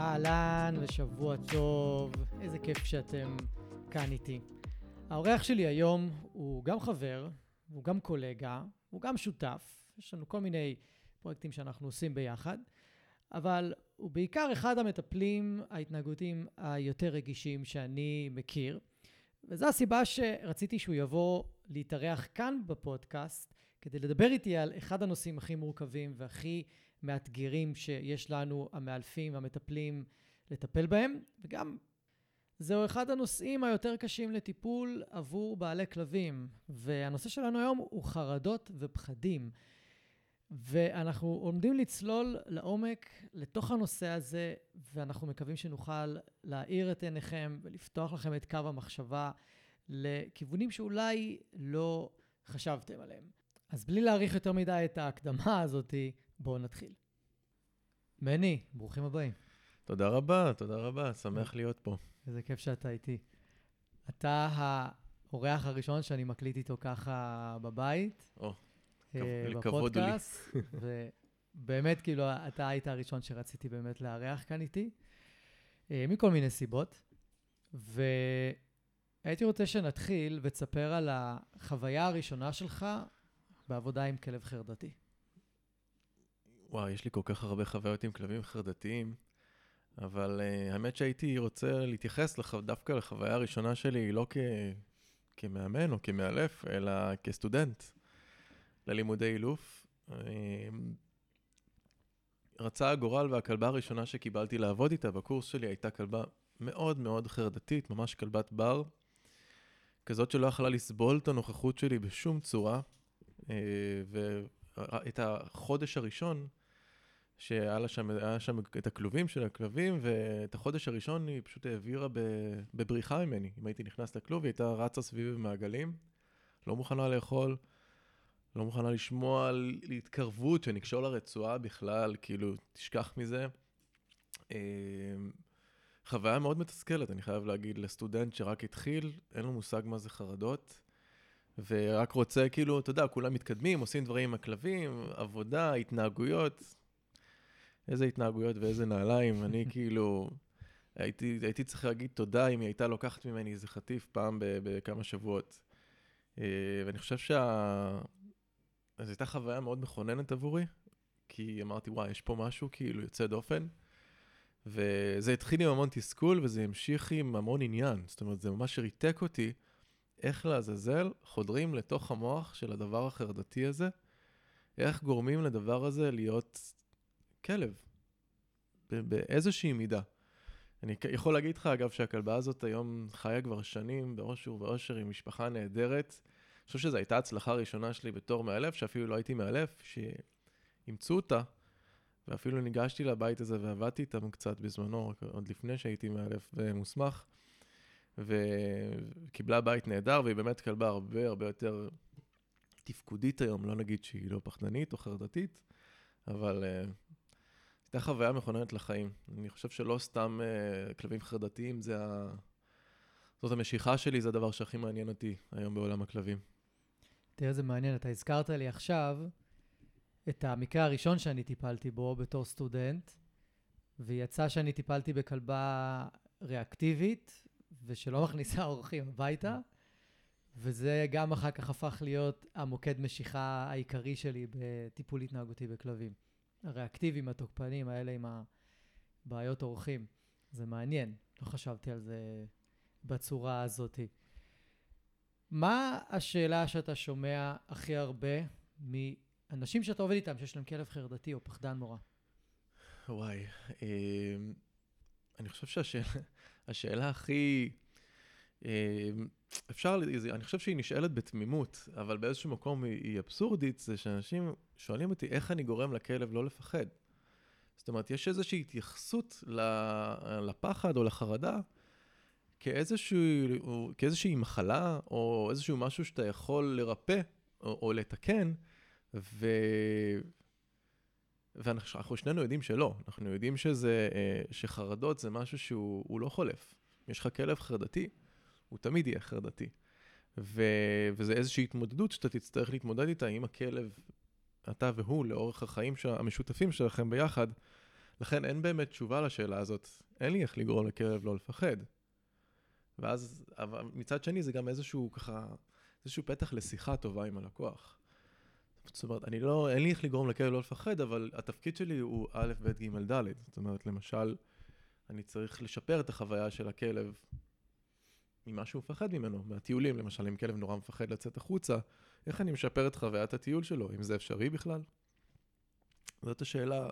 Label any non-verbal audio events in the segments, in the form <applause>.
אהלן ושבוע טוב, איזה כיף שאתם כאן איתי. האורח שלי היום הוא גם חבר, הוא גם קולגה, הוא גם שותף, יש לנו כל מיני פרויקטים שאנחנו עושים ביחד, אבל הוא בעיקר אחד המטפלים ההתנהגותיים היותר רגישים שאני מכיר, וזו הסיבה שרציתי שהוא יבוא להתארח כאן בפודקאסט, כדי לדבר איתי על אחד הנושאים הכי מורכבים והכי מאתגרים שיש לנו, המאלפים והמטפלים, לטפל בהם, וגם זהו אחד הנושאים היותר קשים לטיפול עבור בעלי כלבים. והנושא שלנו היום הוא חרדות ופחדים. ואנחנו עומדים לצלול לעומק לתוך הנושא הזה, ואנחנו מקווים שנוכל להאיר את עיניכם ולפתוח לכם את קו המחשבה לכיוונים שאולי לא חשבתם עליהם. אז בלי להאריך יותר מדי את ההקדמה הזאת, בואו נתחיל. מני, ברוכים הבאים. תודה רבה, תודה רבה, שמח להיות פה. איזה כיף שאתה איתי. אתה האורח הראשון שאני מקליט איתו ככה בבית. או, אה, הוא לי. בפודקאסט, ובאמת, כאילו, אתה היית הראשון שרציתי באמת לארח כאן איתי, אה, מכל מיני סיבות. והייתי רוצה שנתחיל ותספר על החוויה הראשונה שלך בעבודה עם כלב חרדתי. וואי, יש לי כל כך הרבה חוויות עם כלבים חרדתיים, אבל uh, האמת שהייתי רוצה להתייחס לח... דווקא לחוויה הראשונה שלי, לא כ... כמאמן או כמאלף, אלא כסטודנט ללימודי אילוף. Uh, רצה הגורל והכלבה הראשונה שקיבלתי לעבוד איתה בקורס שלי הייתה כלבה מאוד מאוד חרדתית, ממש כלבת בר, כזאת שלא יכלה לסבול את הנוכחות שלי בשום צורה. אה, ואת החודש הראשון, שהיה שם, שם את הכלובים של הכלבים, ואת החודש הראשון היא פשוט העבירה בבריחה ממני. אם הייתי נכנס לכלוב, היא הייתה רצה סביב במעגלים, לא מוכנה לאכול, לא מוכנה לשמוע על התקרבות, שנקשור לרצועה בכלל, כאילו, תשכח מזה. אה, חוויה מאוד מתסכלת, אני חייב להגיד, לסטודנט שרק התחיל, אין לו מושג מה זה חרדות. ורק רוצה, כאילו, אתה יודע, כולם מתקדמים, עושים דברים עם הכלבים, עבודה, התנהגויות. איזה התנהגויות ואיזה נעליים. אני <laughs> כאילו, הייתי, הייתי צריך להגיד תודה אם היא הייתה לוקחת ממני איזה חטיף פעם בכמה שבועות. אה, ואני חושב שה... זו הייתה חוויה מאוד מכוננת עבורי, כי אמרתי, וואי, יש פה משהו כאילו יוצא דופן. וזה התחיל עם המון תסכול, וזה המשיך עם המון עניין. זאת אומרת, זה ממש ריתק אותי. איך לעזאזל חודרים לתוך המוח של הדבר החרדתי הזה, איך גורמים לדבר הזה להיות כלב, באיזושהי מידה. אני יכול להגיד לך, אגב, שהכלבה הזאת היום חיה כבר שנים באושר ואושר עם משפחה נהדרת. אני חושב שזו הייתה הצלחה ראשונה שלי בתור מאלף, שאפילו לא הייתי מאלף, שאימצו אותה, ואפילו ניגשתי לבית הזה ועבדתי איתם קצת בזמנו, עוד לפני שהייתי מאלף ומוסמך. וקיבלה בית נהדר, והיא באמת כלבה הרבה הרבה יותר תפקודית היום, לא נגיד שהיא לא פחדנית או חרדתית, אבל uh, הייתה חוויה מכוננת לחיים. אני חושב שלא סתם uh, כלבים חרדתיים, זה ה... זאת המשיכה שלי, זה הדבר שהכי מעניין אותי היום בעולם הכלבים. תראה איזה מעניין, אתה הזכרת לי עכשיו את המקרה הראשון שאני טיפלתי בו בתור סטודנט, ויצא שאני טיפלתי בכלבה ריאקטיבית, ושלא <laughs> מכניסה אורחים הביתה, וזה גם אחר כך הפך להיות המוקד משיכה העיקרי שלי בטיפול התנהגותי בכלבים. הריאקטיביים, התוקפנים, האלה עם הבעיות אורחים. זה מעניין, לא חשבתי על זה בצורה הזאת. מה השאלה שאתה שומע הכי הרבה מאנשים שאתה עובד איתם, שיש להם כלב חרדתי או פחדן נורא? וואי, אה, אני חושב שהשאלה הכי... אה, אפשר, אני חושב שהיא נשאלת בתמימות, אבל באיזשהו מקום היא אבסורדית, זה שאנשים שואלים אותי איך אני גורם לכלב לא לפחד. זאת אומרת, יש איזושהי התייחסות לפחד או לחרדה כאיזושהי, כאיזושהי מחלה, או איזשהו משהו שאתה יכול לרפא או, או לתקן, ו... ואנחנו שנינו יודעים שלא. אנחנו יודעים שזה, אה, שחרדות זה משהו שהוא לא חולף. יש לך כלב חרדתי, הוא תמיד יהיה חרדתי. ו... וזה איזושהי התמודדות שאתה תצטרך להתמודד איתה עם הכלב, אתה והוא, לאורך החיים המשותפים שלכם ביחד. לכן אין באמת תשובה לשאלה הזאת. אין לי איך לגרום לכלב לא לפחד. ואז, אבל מצד שני זה גם איזשהו ככה, איזשהו פתח לשיחה טובה עם הלקוח. זאת אומרת, אני לא, אין לי איך לגרום לכלב לא לפחד, אבל התפקיד שלי הוא א', ב', ג', ד'. זאת אומרת, למשל, אני צריך לשפר את החוויה של הכלב ממה שהוא מפחד ממנו, מהטיולים, למשל, אם כלב נורא מפחד לצאת החוצה, איך אני משפר את חוויית הטיול שלו, אם זה אפשרי בכלל? זאת השאלה,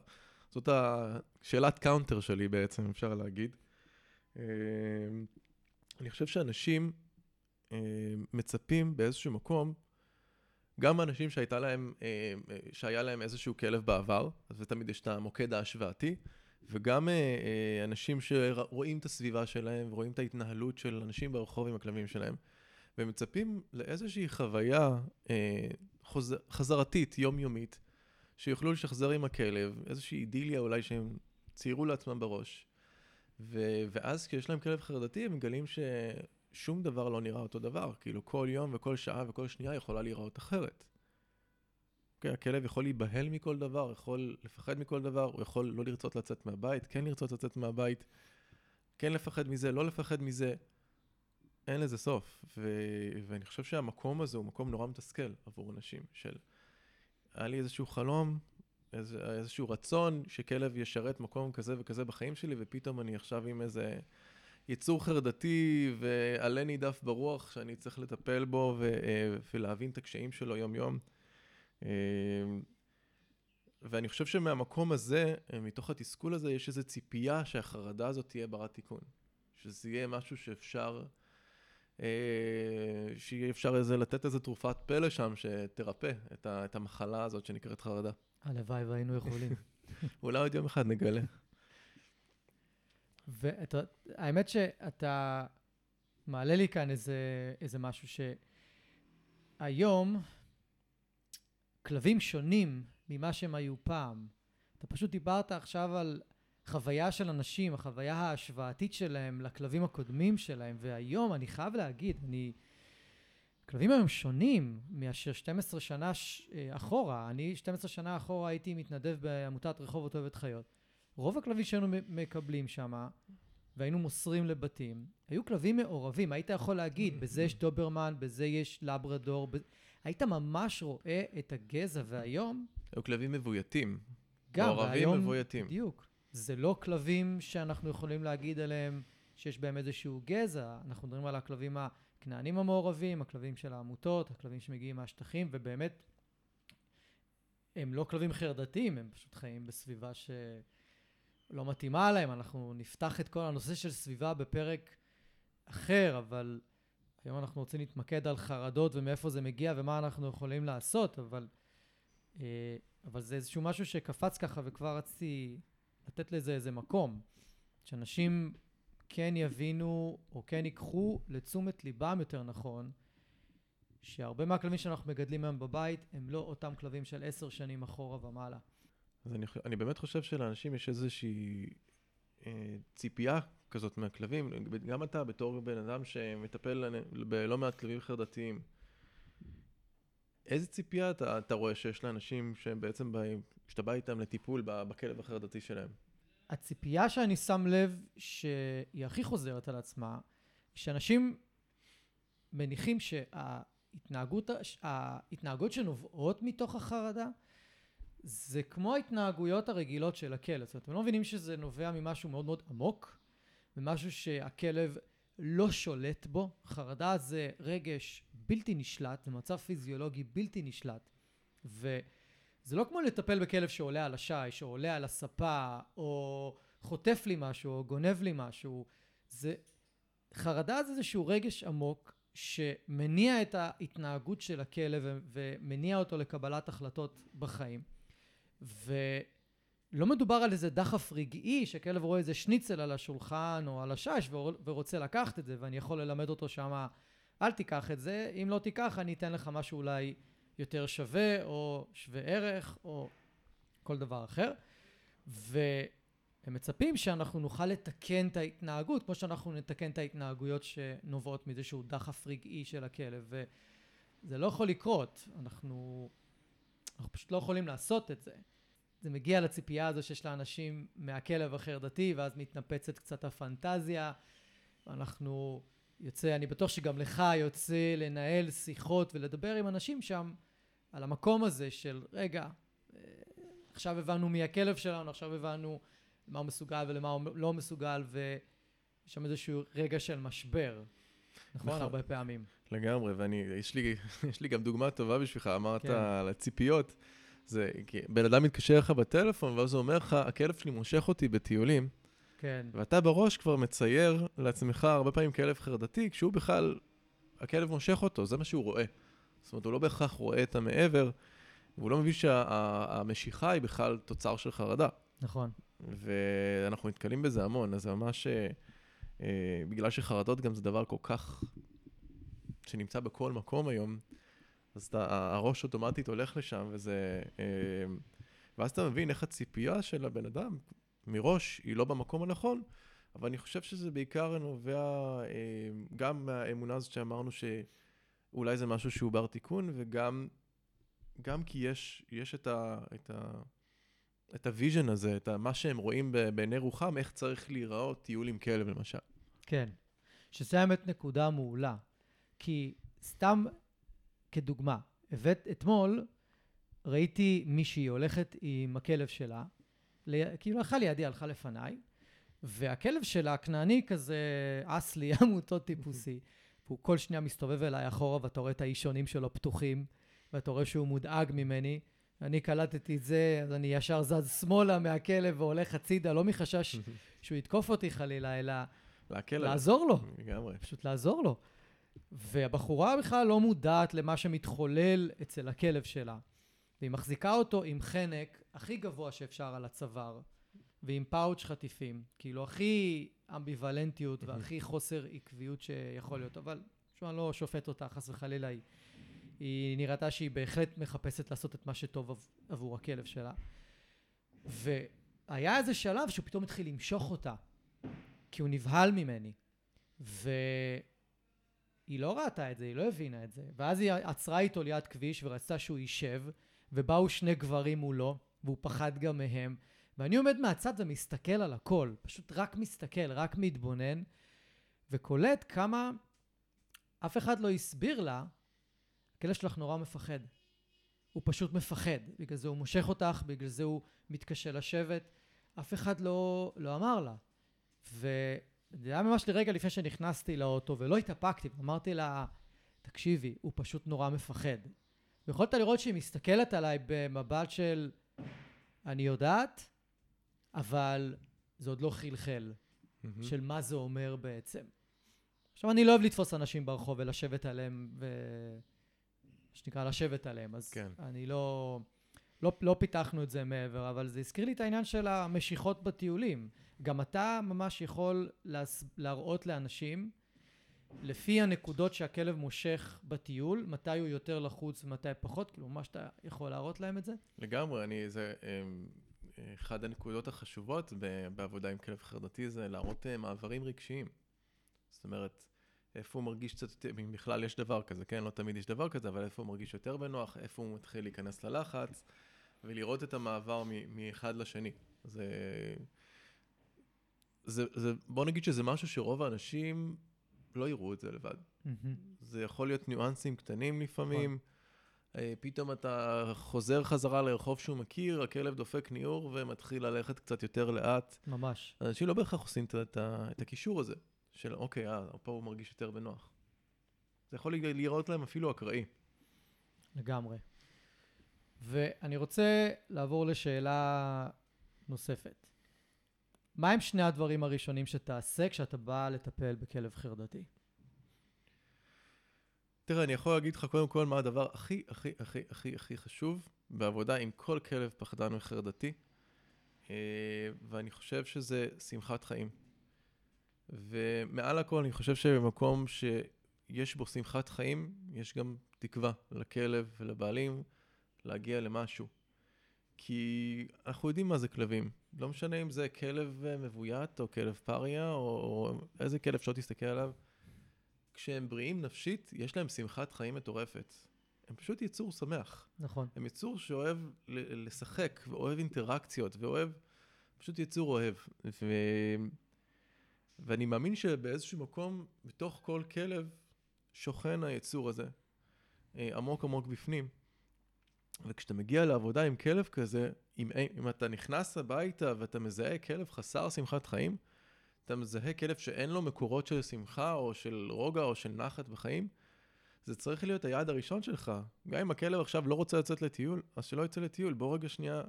זאת השאלת counter שלי בעצם, אפשר להגיד. אמ, אני חושב שאנשים אמ, מצפים באיזשהו מקום, גם אנשים שהייתה להם, אמ, שהיה להם איזשהו כלב בעבר, אז תמיד יש את המוקד ההשוואתי, וגם אנשים שרואים את הסביבה שלהם ורואים את ההתנהלות של אנשים ברחוב עם הכלבים שלהם. ומצפים לאיזושהי חוויה אה, חוז... חזרתית, יומיומית, שיוכלו לשחזר עם הכלב, איזושהי אידיליה אולי שהם ציירו לעצמם בראש. ו... ואז כשיש להם כלב חרדתי, הם מגלים ששום דבר לא נראה אותו דבר. כאילו כל יום וכל שעה וכל שנייה יכולה להיראות אחרת. אוקיי, הכלב יכול להיבהל מכל דבר, יכול לפחד מכל דבר, הוא יכול לא לרצות לצאת מהבית, כן לרצות לצאת מהבית, כן לפחד מזה, לא לפחד מזה. אין לזה סוף. ו- ואני חושב שהמקום הזה הוא מקום נורא מתסכל עבור אנשים, של היה לי איזשהו חלום, איז, איזשהו רצון שכלב ישרת מקום כזה וכזה בחיים שלי, ופתאום אני עכשיו עם איזה יצור חרדתי ועלה נידף ברוח שאני צריך לטפל בו ו- ולהבין את הקשיים שלו יום-יום. ואני חושב שמהמקום הזה, מתוך התסכול הזה, יש איזו ציפייה שהחרדה הזאת תהיה ברת תיקון. שזה יהיה משהו שאפשר אה, שיהיה אפשר איזה, לתת איזה תרופת פלא שם שתרפא את, ה, את המחלה הזאת שנקראת חרדה. הלוואי והיינו יכולים. <laughs> אולי עוד יום אחד נגלה. והאמת שאתה מעלה לי כאן איזה, איזה משהו שהיום כלבים שונים ממה שהם היו פעם. אתה פשוט דיברת עכשיו על החוויה של אנשים, החוויה ההשוואתית שלהם לכלבים הקודמים שלהם, והיום אני חייב להגיד, אני... כלבים היום שונים מאשר 12 שנה ש... אה, אחורה. אני 12 שנה אחורה הייתי מתנדב בעמותת רחובות אוהבת חיות. רוב הכלבים שהיינו מקבלים שם, והיינו מוסרים לבתים, היו כלבים מעורבים. היית יכול להגיד, בזה יש דוברמן, בזה יש לברדור, ב... היית ממש רואה את הגזע, והיום... היו כלבים מבויתים. גם, מעורבים מבויתים. בדיוק. זה לא כלבים שאנחנו יכולים להגיד עליהם שיש בהם איזשהו גזע, אנחנו מדברים על הכלבים הכנענים המעורבים, הכלבים של העמותות, הכלבים שמגיעים מהשטחים, ובאמת הם לא כלבים חרדתיים, הם פשוט חיים בסביבה שלא מתאימה להם. אנחנו נפתח את כל הנושא של סביבה בפרק אחר, אבל היום אנחנו רוצים להתמקד על חרדות ומאיפה זה מגיע ומה אנחנו יכולים לעשות, אבל, אה, אבל זה איזשהו משהו שקפץ ככה וכבר רציתי לתת לזה איזה מקום, שאנשים כן יבינו או כן ייקחו לתשומת ליבם יותר נכון, שהרבה מהכלבים שאנחנו מגדלים היום בבית הם לא אותם כלבים של עשר שנים אחורה ומעלה. אז אני, אני באמת חושב שלאנשים יש איזושהי אה, ציפייה כזאת מהכלבים, גם אתה בתור בן אדם שמטפל בלא מעט כלבים חרדתיים, איזה ציפייה אתה, אתה רואה שיש לאנשים שהם בעצם באים, שאתה בא איתם לטיפול בכלב החרדתי שלהם? הציפייה שאני שם לב שהיא הכי חוזרת על עצמה, שאנשים מניחים שההתנהגות, ההתנהגות שנובעות מתוך החרדה זה כמו ההתנהגויות הרגילות של הכלב. זאת אומרת, הם לא מבינים שזה נובע ממשהו מאוד מאוד עמוק, ומשהו שהכלב לא שולט בו. חרדה זה רגש בלתי נשלט, זה מצב פיזיולוגי בלתי נשלט. וזה לא כמו לטפל בכלב שעולה על השיש, או עולה על הספה, או חוטף לי משהו, או גונב לי משהו. זה... חרדה זה איזשהו רגש עמוק שמניע את ההתנהגות של הכלב ומניע אותו לקבלת החלטות בחיים. לא מדובר על איזה דחף רגעי, שכלב רואה איזה שניצל על השולחן או על השש ורוצה לקחת את זה, ואני יכול ללמד אותו שמה, אל תיקח את זה, אם לא תיקח אני אתן לך משהו אולי יותר שווה או שווה ערך או כל דבר אחר. והם מצפים שאנחנו נוכל לתקן את ההתנהגות, כמו שאנחנו נתקן את ההתנהגויות שנובעות מזה שהוא דחף רגעי של הכלב. וזה לא יכול לקרות, אנחנו, אנחנו פשוט לא יכולים לעשות את זה. זה מגיע לציפייה הזו שיש לאנשים מהכלב החרדתי, ואז מתנפצת קצת הפנטזיה. אנחנו יוצא, אני בטוח שגם לך יוצא לנהל שיחות ולדבר עם אנשים שם על המקום הזה של, רגע, אה, עכשיו הבנו מי הכלב שלנו, עכשיו הבנו למה הוא מסוגל ולמה הוא לא מסוגל, ויש שם איזשהו רגע של משבר, נכון? נכון. הרבה פעמים. לגמרי, ואני, יש לי, <laughs> יש לי גם דוגמה טובה בשבילך, אמרת כן. על הציפיות. זה, בן אדם מתקשר לך בטלפון, ואז הוא אומר לך, הכלב שלי מושך אותי בטיולים. כן. ואתה בראש כבר מצייר לעצמך הרבה פעמים כלב חרדתי, כשהוא בכלל, הכלב מושך אותו, זה מה שהוא רואה. זאת אומרת, הוא לא בהכרח רואה את המעבר, והוא לא מבין שהמשיכה שה, היא בכלל תוצר של חרדה. נכון. ואנחנו נתקלים בזה המון, אז זה ממש, אה, אה, בגלל שחרדות גם זה דבר כל כך, שנמצא בכל מקום היום, אז אתה, הראש אוטומטית הולך לשם, וזה... אה, ואז אתה מבין איך הציפייה של הבן אדם מראש היא לא במקום הנכון, אבל אני חושב שזה בעיקר נובע אה, גם מהאמונה הזאת שאמרנו שאולי זה משהו שהוא בר תיקון, וגם גם כי יש, יש את ה... את ה את ה vision הזה, את מה שהם רואים בעיני רוחם, איך צריך להיראות טיול עם כלב למשל. כן, שזה האמת נקודה מעולה. כי סתם כדוגמה, הבאת, אתמול ראיתי מישהי הולכת עם הכלב שלה, כאילו הלכה לידי, הלכה לפניי, והכלב שלה, כנעני כזה, אסלי, <laughs> עמותות טיפוסי, והוא כל שנייה מסתובב אליי אחורה, ואתה רואה את האישונים שלו פתוחים, ואתה רואה שהוא מודאג ממני. אני קלטתי את זה, אז אני ישר זז שמאלה מהכלב והולך הצידה, לא מחשש <laughs> שהוא יתקוף אותי חלילה, אלא לעזור לו. לגמרי. פשוט לעזור לו. והבחורה בכלל לא מודעת למה שמתחולל אצל הכלב שלה. והיא מחזיקה אותו עם חנק הכי גבוה שאפשר על הצוואר, ועם פאוץ' חטיפים, כאילו הכי אמביוולנטיות והכי חוסר עקביות שיכול להיות, אבל שוב, אני לא שופט אותה, חס וחלילה, היא, היא נראתה שהיא בהחלט מחפשת לעשות את מה שטוב עבור הכלב שלה. והיה איזה שלב שהוא פתאום התחיל למשוך אותה, כי הוא נבהל ממני. ו... היא לא ראתה את זה, היא לא הבינה את זה. ואז היא עצרה איתו ליד כביש ורצתה שהוא יישב, ובאו שני גברים מולו, והוא פחד גם מהם. ואני עומד מהצד ומסתכל על הכל, פשוט רק מסתכל, רק מתבונן, וקולט כמה אף אחד לא הסביר לה, הכלב שלך נורא מפחד. הוא פשוט מפחד, בגלל זה הוא מושך אותך, בגלל זה הוא מתקשה לשבת. אף אחד לא, לא אמר לה. ו... זה היה ממש לרגע לפני שנכנסתי לאוטו, ולא התאפקתי, אמרתי לה, תקשיבי, הוא פשוט נורא מפחד. ויכולת לראות שהיא מסתכלת עליי במבט של, אני יודעת, אבל זה עוד לא חלחל, mm-hmm. של מה זה אומר בעצם. עכשיו, אני לא אוהב לתפוס אנשים ברחוב ולשבת עליהם, ו... מה שנקרא, לשבת עליהם, אז כן. אני לא... לא, לא פיתחנו את זה מעבר, אבל זה הזכיר לי את העניין של המשיכות בטיולים. גם אתה ממש יכול להס... להראות לאנשים, לפי הנקודות שהכלב מושך בטיול, מתי הוא יותר לחוץ ומתי פחות, כאילו ממש אתה יכול להראות להם את זה? לגמרי, אני, זה אמ, אחד הנקודות החשובות בעבודה עם כלב חרדתי, זה להראות אה, מעברים רגשיים. זאת אומרת, איפה הוא מרגיש קצת, אם בכלל יש דבר כזה, כן? לא תמיד יש דבר כזה, אבל איפה הוא מרגיש יותר בנוח, איפה הוא מתחיל להיכנס ללחץ, ולראות את המעבר מאחד לשני. זה... זה, זה, בוא נגיד שזה משהו שרוב האנשים לא יראו את זה לבד. Mm-hmm. זה יכול להיות ניואנסים קטנים לפעמים. נכון. אה, פתאום אתה חוזר חזרה לרחוב שהוא מכיר, הכלב דופק ניעור ומתחיל ללכת קצת יותר לאט. ממש. אנשים לא בהכרח עושים את, את, את הקישור הזה, של אוקיי, אה, פה הוא מרגיש יותר בנוח. זה יכול לראות להם אפילו אקראי. לגמרי. ואני רוצה לעבור לשאלה נוספת. מה הם שני הדברים הראשונים שתעשה כשאתה בא לטפל בכלב חרדתי? תראה, אני יכול להגיד לך קודם כל מה הדבר הכי, הכי, הכי, הכי, הכי חשוב בעבודה עם כל כלב פחדן וחרדתי. אה, ואני חושב שזה שמחת חיים. ומעל הכל, אני חושב שבמקום שיש בו שמחת חיים, יש גם תקווה לכלב ולבעלים להגיע למשהו. כי אנחנו יודעים מה זה כלבים. לא משנה אם זה כלב אה, מבוית או כלב פריה, או, או איזה כלב שלא תסתכל עליו. כשהם בריאים נפשית, יש להם שמחת חיים מטורפת. הם פשוט יצור שמח. נכון. הם יצור שאוהב לשחק, ואוהב אינטראקציות, ואוהב, פשוט יצור אוהב. ו... ואני מאמין שבאיזשהו מקום, בתוך כל כלב, שוכן היצור הזה, אה, עמוק עמוק בפנים. וכשאתה מגיע לעבודה עם כלב כזה, אם, אם אתה נכנס הביתה ואתה מזהה כלב חסר שמחת חיים, אתה מזהה כלב שאין לו מקורות של שמחה או של רוגע או של נחת בחיים, זה צריך להיות היעד הראשון שלך. גם אם הכלב עכשיו לא רוצה לצאת לטיול, אז שלא יצא לטיול. בוא רגע שנייה,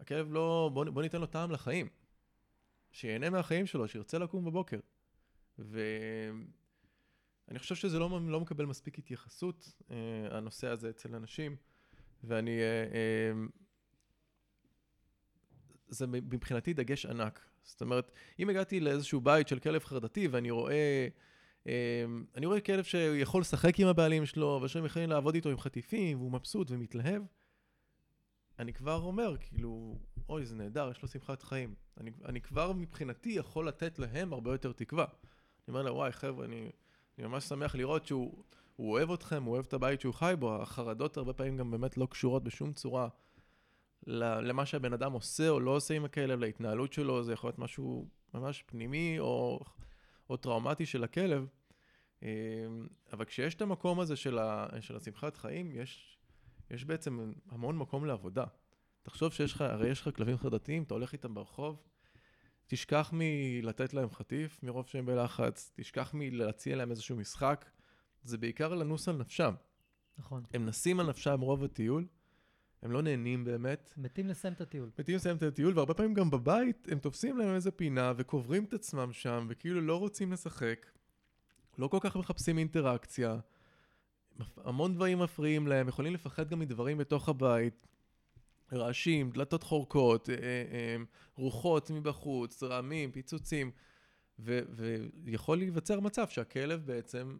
הכלב לא, בוא, בוא ניתן לו טעם לחיים. שיהנה מהחיים שלו, שירצה לקום בבוקר. ואני חושב שזה לא, לא מקבל מספיק התייחסות, אה, הנושא הזה אצל אנשים, ואני... אה, אה, זה מבחינתי דגש ענק. זאת אומרת, אם הגעתי לאיזשהו בית של כלב חרדתי ואני רואה... אני רואה כלב שיכול לשחק עם הבעלים שלו, ושהם יכולים לעבוד איתו עם חטיפים, והוא מבסוט ומתלהב, אני כבר אומר, כאילו, אוי, זה נהדר, יש לו שמחת חיים. אני, אני כבר מבחינתי יכול לתת להם הרבה יותר תקווה. אני אומר להם, וואי, חבר'ה, אני, אני ממש שמח לראות שהוא אוהב אתכם, הוא אוהב את הבית שהוא חי בו. החרדות הרבה פעמים גם באמת לא קשורות בשום צורה למה שהבן אדם עושה או לא עושה עם הכלב, להתנהלות שלו, זה יכול להיות משהו ממש פנימי או, או טראומטי של הכלב. אמ, אבל כשיש את המקום הזה של, ה, של השמחת חיים, יש, יש בעצם המון מקום לעבודה. תחשוב שיש לך, הרי יש לך כלבים חרדתיים, אתה הולך איתם ברחוב, תשכח מלתת להם חטיף מרוב שהם בלחץ, תשכח מלהציע להם איזשהו משחק, זה בעיקר לנוס על נפשם. נכון. הם נסים על נפשם רוב הטיול, הם לא נהנים באמת. מתים לסיים את הטיול. מתים לסיים את הטיול, והרבה פעמים גם בבית הם תופסים להם איזה פינה וקוברים את עצמם שם, וכאילו לא רוצים לשחק, לא כל כך מחפשים אינטראקציה. המון דברים מפריעים להם, יכולים לפחד גם מדברים בתוך הבית, רעשים, דלתות חורקות, אה, אה, רוחות מבחוץ, רעמים, פיצוצים, ויכול להיווצר מצב שהכלב בעצם,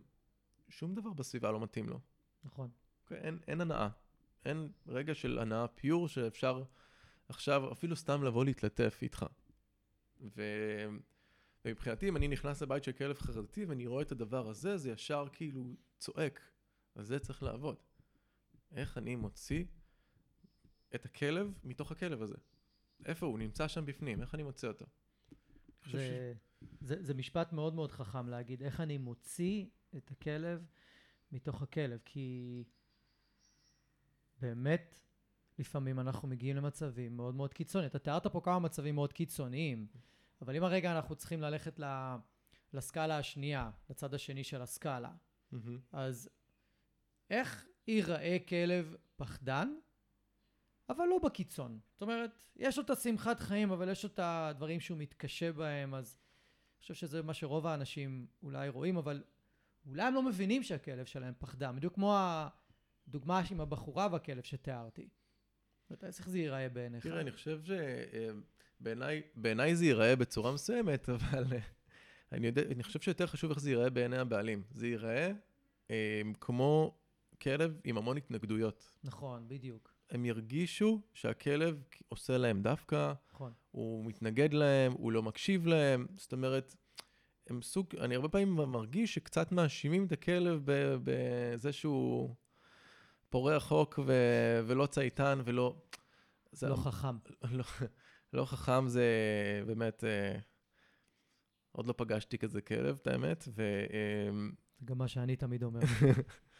שום דבר בסביבה לא מתאים לו. נכון. Okay, אוקיי? אין, אין הנאה. אין רגע של הנאה פיור שאפשר עכשיו אפילו סתם לבוא להתלטף איתך. ו... ומבחינתי, אם אני נכנס לבית של כלב חרדתי ואני רואה את הדבר הזה, זה ישר כאילו צועק. על זה צריך לעבוד. איך אני מוציא את הכלב מתוך הכלב הזה? איפה הוא? נמצא שם בפנים, איך אני מוצא אותו? זה, ש... זה, זה משפט מאוד מאוד חכם להגיד, איך אני מוציא את הכלב מתוך הכלב, כי באמת, לפעמים אנחנו מגיעים למצבים מאוד מאוד קיצוניים. אתה תיארת פה כמה מצבים מאוד קיצוניים, אבל אם הרגע אנחנו צריכים ללכת לסקאלה השנייה, לצד השני של הסקאלה, mm-hmm. אז איך ייראה כלב פחדן, אבל לא בקיצון. זאת אומרת, יש לו את השמחת חיים, אבל יש לו את הדברים שהוא מתקשה בהם, אז אני חושב שזה מה שרוב האנשים אולי רואים, אבל אולי הם לא מבינים שהכלב שלהם פחדן. בדיוק כמו הדוגמה עם הבחורה והכלב שתיארתי. זאת אומרת, איך זה ייראה בעיניך? תראה, אני חושב שבעיניי זה ייראה בצורה מסוימת, <laughs> אבל אני, יודע, אני חושב שיותר חשוב איך זה ייראה בעיני הבעלים. זה ייראה אה, כמו כלב עם המון התנגדויות. נכון, בדיוק. הם ירגישו שהכלב עושה להם דווקא, נכון. הוא מתנגד להם, הוא לא מקשיב להם, זאת אומרת, הם סוג, אני הרבה פעמים מרגיש שקצת מאשימים את הכלב בזה שהוא פורע חוק ו, ולא צייתן ולא... זה לא חכם. <laughs> לא, לא חכם זה באמת, אה, עוד לא פגשתי כזה כלב, את האמת, ו... אה, זה גם מה שאני תמיד אומר. <laughs>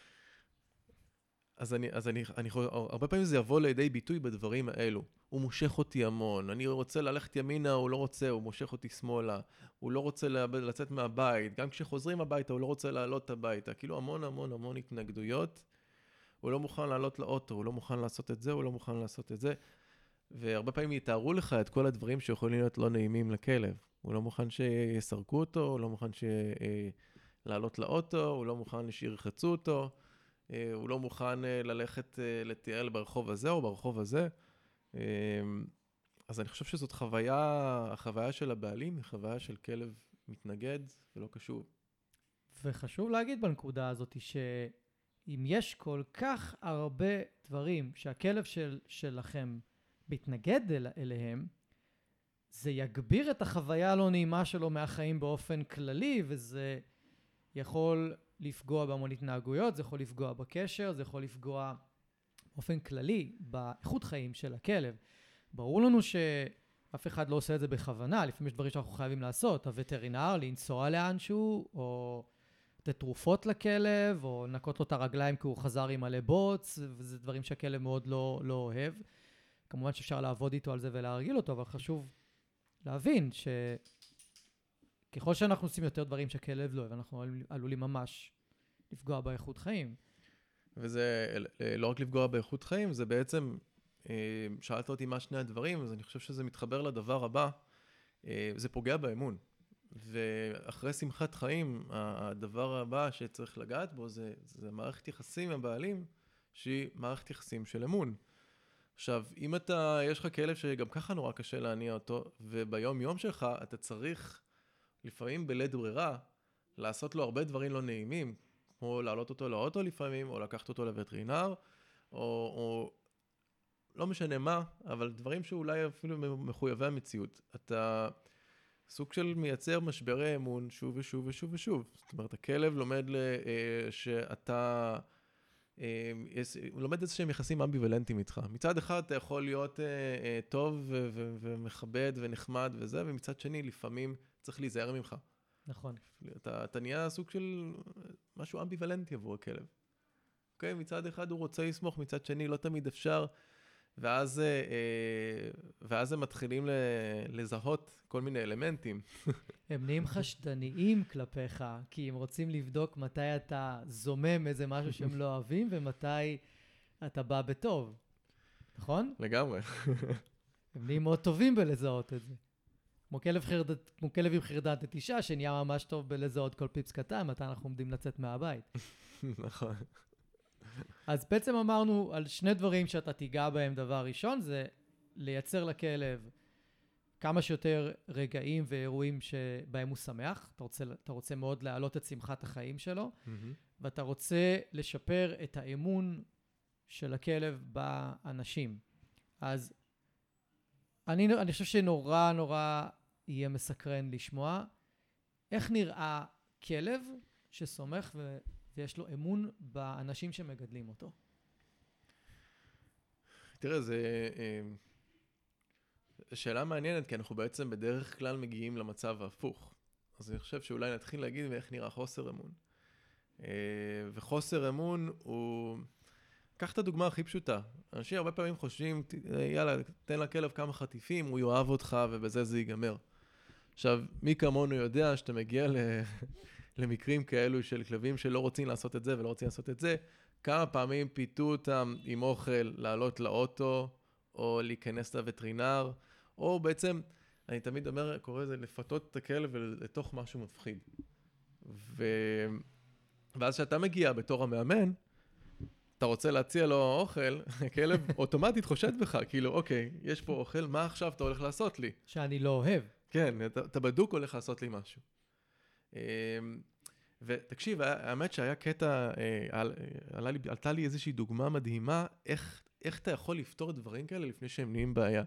אז אני, אז אני, אני הרבה פעמים זה יבוא לידי ביטוי בדברים האלו. הוא מושך אותי המון, אני רוצה ללכת ימינה, הוא לא רוצה, הוא מושך אותי שמאלה, הוא לא רוצה לצאת מהבית, גם כשחוזרים הביתה הוא לא רוצה לעלות הביתה, כאילו המון המון המון התנגדויות. הוא לא מוכן לעלות לאוטו, הוא לא מוכן לעשות את זה, הוא לא מוכן לעשות את זה. והרבה פעמים יתארו לך את כל הדברים שיכולים להיות לא נעימים לכלב. הוא לא מוכן שיסרקו אותו, הוא לא מוכן ש... אה, לעלות לאוטו, הוא לא מוכן שירחצו אותו. אה, הוא לא מוכן אה, ללכת אה, לטייל ברחוב הזה או ברחוב הזה. אז אני חושב שזאת חוויה, החוויה של הבעלים היא חוויה של כלב מתנגד ולא קשוב. וחשוב להגיד בנקודה הזאת שאם יש כל כך הרבה דברים שהכלב של, שלכם מתנגד אל, אליהם, זה יגביר את החוויה הלא נעימה שלו מהחיים באופן כללי, וזה יכול לפגוע בהמון התנהגויות, זה יכול לפגוע בקשר, זה יכול לפגוע באופן כללי באיכות חיים של הכלב. ברור לנו שאף אחד לא עושה את זה בכוונה, לפעמים יש דברים שאנחנו חייבים לעשות. הווטרינר, לנסוע לאנשהו, או לתת תרופות לכלב, או לנקות לו את הרגליים כי הוא חזר עם מלא בוץ, וזה דברים שהכלב מאוד לא, לא אוהב. כמובן שאפשר לעבוד איתו על זה ולהרגיל אותו, אבל חשוב להבין שככל שאנחנו עושים יותר דברים שהכלב לא אוהב, אנחנו עלולים ממש לפגוע באיכות חיים. וזה לא רק לפגוע באיכות חיים, זה בעצם, אה, שאלת אותי מה שני הדברים, אז אני חושב שזה מתחבר לדבר הבא, אה, זה פוגע באמון. ואחרי שמחת חיים, הדבר הבא שצריך לגעת בו זה, זה מערכת יחסים עם הבעלים, שהיא מערכת יחסים של אמון. עכשיו, אם אתה, יש לך כלב שגם ככה נורא קשה להניע אותו, וביום יום שלך אתה צריך, לפעמים בלית ברירה, לעשות לו הרבה דברים לא נעימים, כמו להעלות אותו לאוטו לפעמים, או לקחת אותו לווטרינר, או, או לא משנה מה, אבל דברים שאולי אפילו מחויבי המציאות. אתה סוג של מייצר משברי אמון שוב ושוב ושוב ושוב. זאת אומרת, הכלב לומד ל, אה, שאתה... אה, הוא לומד איזה שהם יחסים אמביוולנטיים איתך. מצד אחד אתה יכול להיות אה, אה, טוב ומכבד ונחמד וזה, ומצד שני לפעמים צריך להיזהר ממך. נכון. אתה, אתה נהיה סוג של משהו אמביוולנטי עבור הכלב. אוקיי? מצד אחד הוא רוצה לסמוך, מצד שני לא תמיד אפשר. ואז, אה, אה ואז הם מתחילים לזהות כל מיני אלמנטים. <laughs> הם נהיים חשדניים כלפיך, כי הם רוצים לבדוק מתי אתה זומם איזה משהו שהם לא אוהבים, ומתי אתה בא בטוב, נכון? לגמרי. הם נהיים מאוד טובים בלזהות את זה. כמו כלב, חרד... כמו כלב עם חרדת נטישה, שנהיה ממש טוב בלזהות כל פיפס קטן, מתי אנחנו עומדים לצאת מהבית. <laughs> נכון. אז בעצם אמרנו על שני דברים שאתה תיגע בהם. דבר ראשון זה לייצר לכלב כמה שיותר רגעים ואירועים שבהם הוא שמח. אתה רוצה, אתה רוצה מאוד להעלות את שמחת החיים שלו, mm-hmm. ואתה רוצה לשפר את האמון של הכלב באנשים. אז אני, אני חושב שנורא נורא יהיה מסקרן לשמוע איך נראה כלב שסומך ו, ויש לו אמון באנשים שמגדלים אותו. תראה, זו אה, שאלה מעניינת, כי אנחנו בעצם בדרך כלל מגיעים למצב ההפוך. אז אני חושב שאולי נתחיל להגיד איך נראה חוסר אמון. אה, וחוסר אמון הוא... קח את הדוגמה הכי פשוטה. אנשים הרבה פעמים חושבים, יאללה, תן לכלב כמה חטיפים, הוא יאהב אותך ובזה זה ייגמר. עכשיו, מי כמונו יודע שאתה מגיע ל... <laughs> למקרים כאלו של כלבים שלא רוצים לעשות את זה ולא רוצים לעשות את זה, כמה פעמים פיתו אותם עם אוכל לעלות לאוטו, או להיכנס לווטרינר, או בעצם, אני תמיד אומר, קורא לזה לפתות את הכלב לתוך משהו מפחיד. ו... ואז כשאתה מגיע בתור המאמן, אתה רוצה להציע לו אוכל, <laughs> הכלב אוטומטית חושד בך, כאילו, אוקיי, יש פה אוכל, מה עכשיו אתה הולך לעשות לי? שאני לא אוהב. כן, אתה, אתה בדוק הולך לעשות לי משהו. אמ, ותקשיב, האמת שהיה קטע, אה, על, לי, עלתה לי איזושהי דוגמה מדהימה, איך, איך אתה יכול לפתור דברים כאלה לפני שהם נהיים בעיה.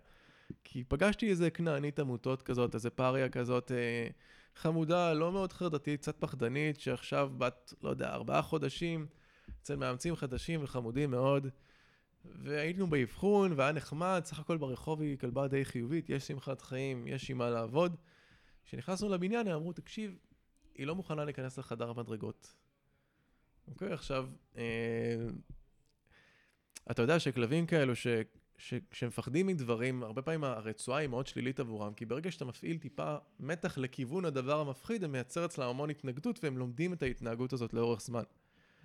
כי פגשתי איזה כנענית עמותות כזאת, איזה פריה כזאת, אה, חמודה, לא מאוד חרדתית, קצת פחדנית, שעכשיו בת, לא יודע, ארבעה חודשים, אצל מאמצים חדשים וחמודים מאוד. והיינו באבחון, והיה נחמד, סך הכל ברחוב היא כלבה די חיובית, יש שמחת חיים, יש עם מה לעבוד. כשנכנסנו לבניין, הם אמרו, תקשיב, היא לא מוכנה להיכנס לחדר המדרגות. אוקיי, עכשיו, אה, אתה יודע שכלבים כאלו, ש, ש, שמפחדים מדברים, הרבה פעמים הרצועה היא מאוד שלילית עבורם, כי ברגע שאתה מפעיל טיפה מתח לכיוון הדבר המפחיד, זה מייצר אצלם המון התנגדות, והם לומדים את ההתנהגות הזאת לאורך זמן.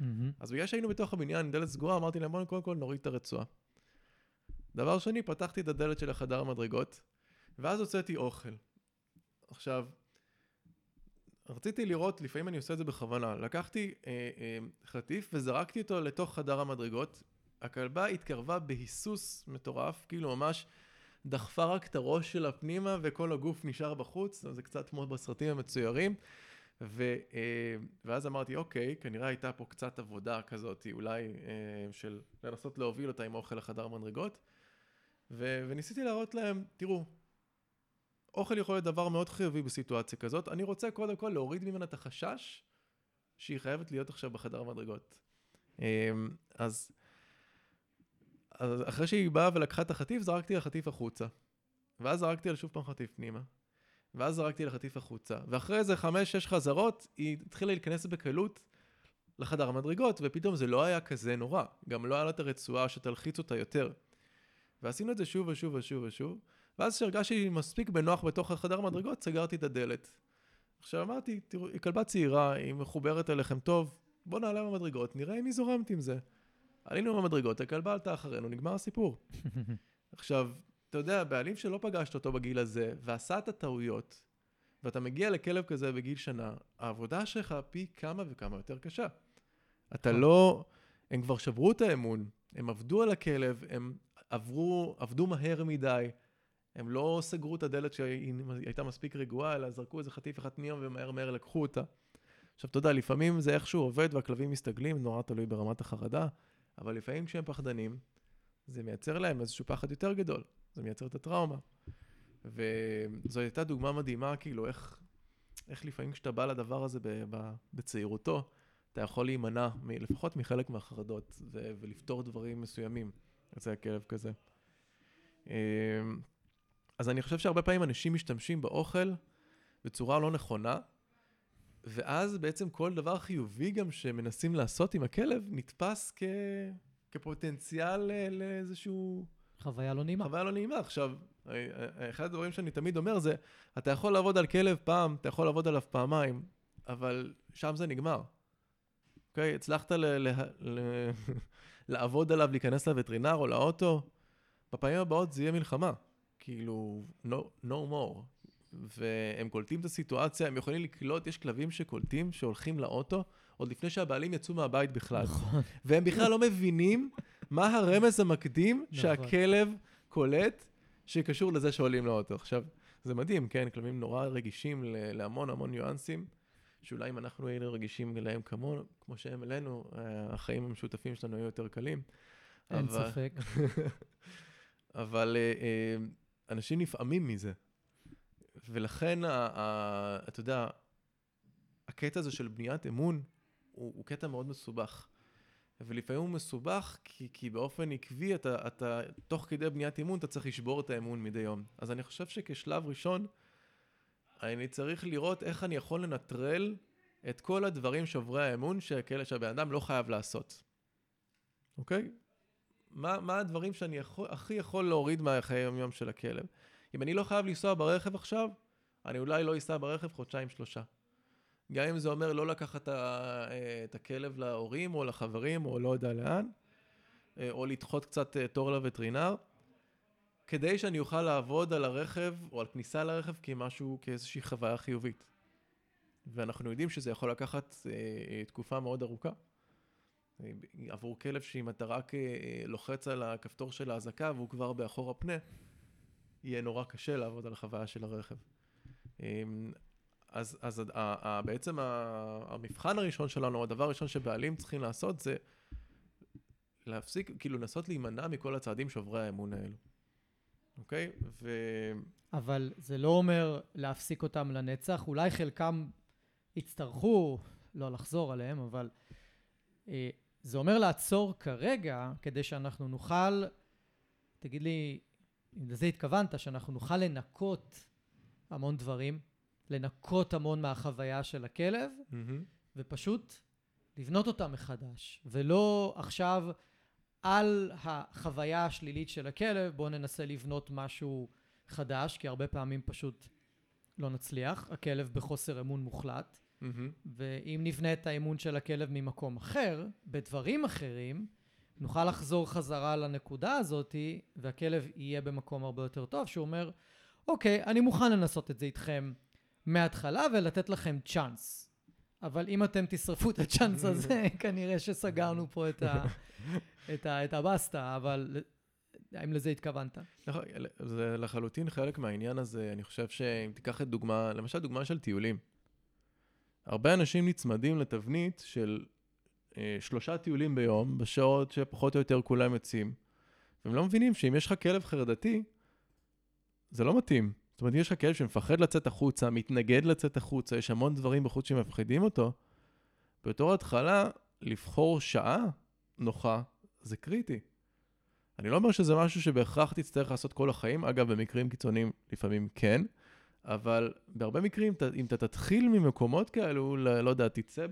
Mm-hmm. אז בגלל שהיינו בתוך הבניין, דלת סגורה, אמרתי להם, בואו קודם כל נוריד את הרצועה. דבר שני, פתחתי את הדלת של החדר המדרגות, ואז הוצאתי אוכל. עכשיו, רציתי לראות, לפעמים אני עושה את זה בכוונה, לקחתי אה, אה, חטיף וזרקתי אותו לתוך חדר המדרגות, הכלבה התקרבה בהיסוס מטורף, כאילו ממש דחפה רק את הראש שלה פנימה וכל הגוף נשאר בחוץ, זה קצת כמו בסרטים המצוירים. ו, אה, ואז אמרתי, אוקיי, כנראה הייתה פה קצת עבודה כזאת, אולי אה, של לנסות להוביל אותה עם אוכל לחדר מדרגות. ו, וניסיתי להראות להם, תראו, אוכל יכול להיות דבר מאוד חיובי בסיטואציה כזאת. אני רוצה קודם כל להוריד ממנה את החשש שהיא חייבת להיות עכשיו בחדר מדרגות. אמ, אז, אז אחרי שהיא באה ולקחה את החטיף, זרקתי לחטיף החוצה. ואז זרקתי לה שוב פעם חטיף פנימה. ואז זרקתי לחטיף החוצה. ואחרי איזה חמש-שש חזרות, היא התחילה להיכנס בקלות לחדר המדרגות, ופתאום זה לא היה כזה נורא. גם לא היה לה את הרצועה שתלחיץ אותה יותר. ועשינו את זה שוב ושוב ושוב ושוב. ואז כשהרגשתי מספיק בנוח בתוך החדר המדרגות, סגרתי את הדלת. עכשיו אמרתי, תראו, היא כלבה צעירה, היא מחוברת אליכם טוב, בוא נעלה במדרגות, נראה אם היא זורמת עם זה. עלינו במדרגות, הכלבה עלתה אחרינו, נגמר הסיפור. <laughs> עכשיו, אתה יודע, בעלים שלא פגשת אותו בגיל הזה, ועשה את הטעויות, ואתה מגיע לכלב כזה בגיל שנה, העבודה שלך פי כמה וכמה יותר קשה. אתה נכון. לא... הם כבר שברו את האמון, הם עבדו על הכלב, הם עברו, עבדו מהר מדי, הם לא סגרו את הדלת שהיא הייתה מספיק רגועה, אלא זרקו איזה חטיף אחד פנימה ומהר מהר לקחו אותה. עכשיו, אתה יודע, לפעמים זה איכשהו עובד והכלבים מסתגלים, נורא תלוי ברמת החרדה, אבל לפעמים כשהם פחדנים, זה מייצר להם איזשהו פחד יותר גדול, זה מייצר את הטראומה. וזו הייתה דוגמה מדהימה, כאילו, איך, איך לפעמים כשאתה בא לדבר הזה בצעירותו, אתה יכול להימנע, מ, לפחות מחלק מהחרדות, ו, ולפתור דברים מסוימים. זה הכלב כזה. אמ, אז אני חושב שהרבה פעמים אנשים משתמשים באוכל בצורה לא נכונה, ואז בעצם כל דבר חיובי גם שמנסים לעשות עם הכלב נתפס כ... כפוטנציאל לאיזשהו... חוויה לא נעימה. חוויה לא נעימה. עכשיו, אחד הדברים שאני תמיד אומר זה, אתה יכול לעבוד על כלב פעם, אתה יכול לעבוד עליו פעמיים, אבל שם זה נגמר. אוקיי? הצלחת ל- ל- ל- <laughs> לעבוד עליו, להיכנס לווטרינר או לאוטו, בפעמים הבאות זה יהיה מלחמה. כאילו, no, no more. והם קולטים את הסיטואציה, הם יכולים לקלוט, יש כלבים שקולטים, שהולכים לאוטו, עוד לפני שהבעלים יצאו מהבית בכלל. נכון. והם בכלל לא מבינים מה הרמז המקדים נכון. שהכלב קולט שקשור לזה שעולים לאוטו. עכשיו, זה מדהים, כן? כלבים נורא רגישים להמון המון ניואנסים, שאולי אם אנחנו היינו רגישים אליהם כמונו, כמו שהם אלינו, אה, החיים המשותפים שלנו היו יותר קלים. אין אבל- ספק. <laughs> אבל אה, אה, אנשים נפעמים מזה. ולכן, ה- ה- אתה יודע, הקטע הזה של בניית אמון הוא, הוא קטע מאוד מסובך. ולפעמים הוא מסובך כי, כי באופן עקבי אתה, אתה, תוך כדי בניית אמון אתה צריך לשבור את האמון מדי יום. אז אני חושב שכשלב ראשון, אני צריך לראות איך אני יכול לנטרל את כל הדברים שוברי האמון שכאלה שהבן אדם לא חייב לעשות. אוקיי? מה, מה הדברים שאני יכול, הכי יכול להוריד מהחיי היום-יום של הכלב? אם אני לא חייב לנסוע ברכב עכשיו, אני אולי לא אסע ברכב חודשיים-שלושה. גם אם זה אומר לא לקחת אה, את הכלב להורים או לחברים או לא יודע לאן, אה, או לדחות קצת אה, תור לווטרינר, כדי שאני אוכל לעבוד על הרכב או על כניסה לרכב כמשהו, כאיזושהי חוויה חיובית. ואנחנו יודעים שזה יכול לקחת תקופה מאוד ארוכה. עבור כלב שאם אתה רק לוחץ על הכפתור של האזעקה והוא כבר באחור הפנה, יהיה נורא קשה לעבוד על החוויה של הרכב. אז, אז ה, ה, ה, בעצם ה, המבחן הראשון שלנו, הדבר הראשון שבעלים צריכים לעשות זה להפסיק, כאילו לנסות להימנע מכל הצעדים שוברי האמון האלו. אוקיי? ו... אבל זה לא אומר להפסיק אותם לנצח. אולי חלקם יצטרכו לא לחזור עליהם, אבל אה, זה אומר לעצור כרגע, כדי שאנחנו נוכל, תגיד לי, אם לזה התכוונת, שאנחנו נוכל לנקות המון דברים, לנקות המון מהחוויה של הכלב, מהמם. ופשוט לבנות אותה מחדש, ולא עכשיו על החוויה השלילית של הכלב, בואו ננסה לבנות משהו חדש, כי הרבה פעמים פשוט לא נצליח, הכלב בחוסר אמון מוחלט, מהמם. ואם נבנה את האמון של הכלב ממקום אחר, בדברים אחרים, נוכל לחזור חזרה לנקודה הזאת, והכלב יהיה במקום הרבה יותר טוב, שהוא אומר, אוקיי, אני מוכן לנסות את זה איתכם מההתחלה ולתת לכם צ'אנס. אבל אם אתם תשרפו את הצ'אנס הזה, <laughs> כנראה שסגרנו פה את, ה, <laughs> את, ה, את הבסטה, אבל האם לזה התכוונת? נכון, זה לחלוטין חלק מהעניין הזה. אני חושב שאם תיקח את דוגמה, למשל דוגמה של טיולים. הרבה אנשים נצמדים לתבנית של אה, שלושה טיולים ביום, בשעות שפחות או יותר כולם יוצאים, והם לא מבינים שאם יש לך כלב חרדתי, זה לא מתאים. זאת אומרת, אם יש לך כלב שמפחד לצאת החוצה, מתנגד לצאת החוצה, יש המון דברים בחוץ שמפחידים אותו, בתור התחלה, לבחור שעה נוחה זה קריטי. אני לא אומר שזה משהו שבהכרח תצטרך לעשות כל החיים, אגב, במקרים קיצוניים לפעמים כן, אבל בהרבה מקרים, אם אתה תתחיל ממקומות כאלו, לא, יודע, תצא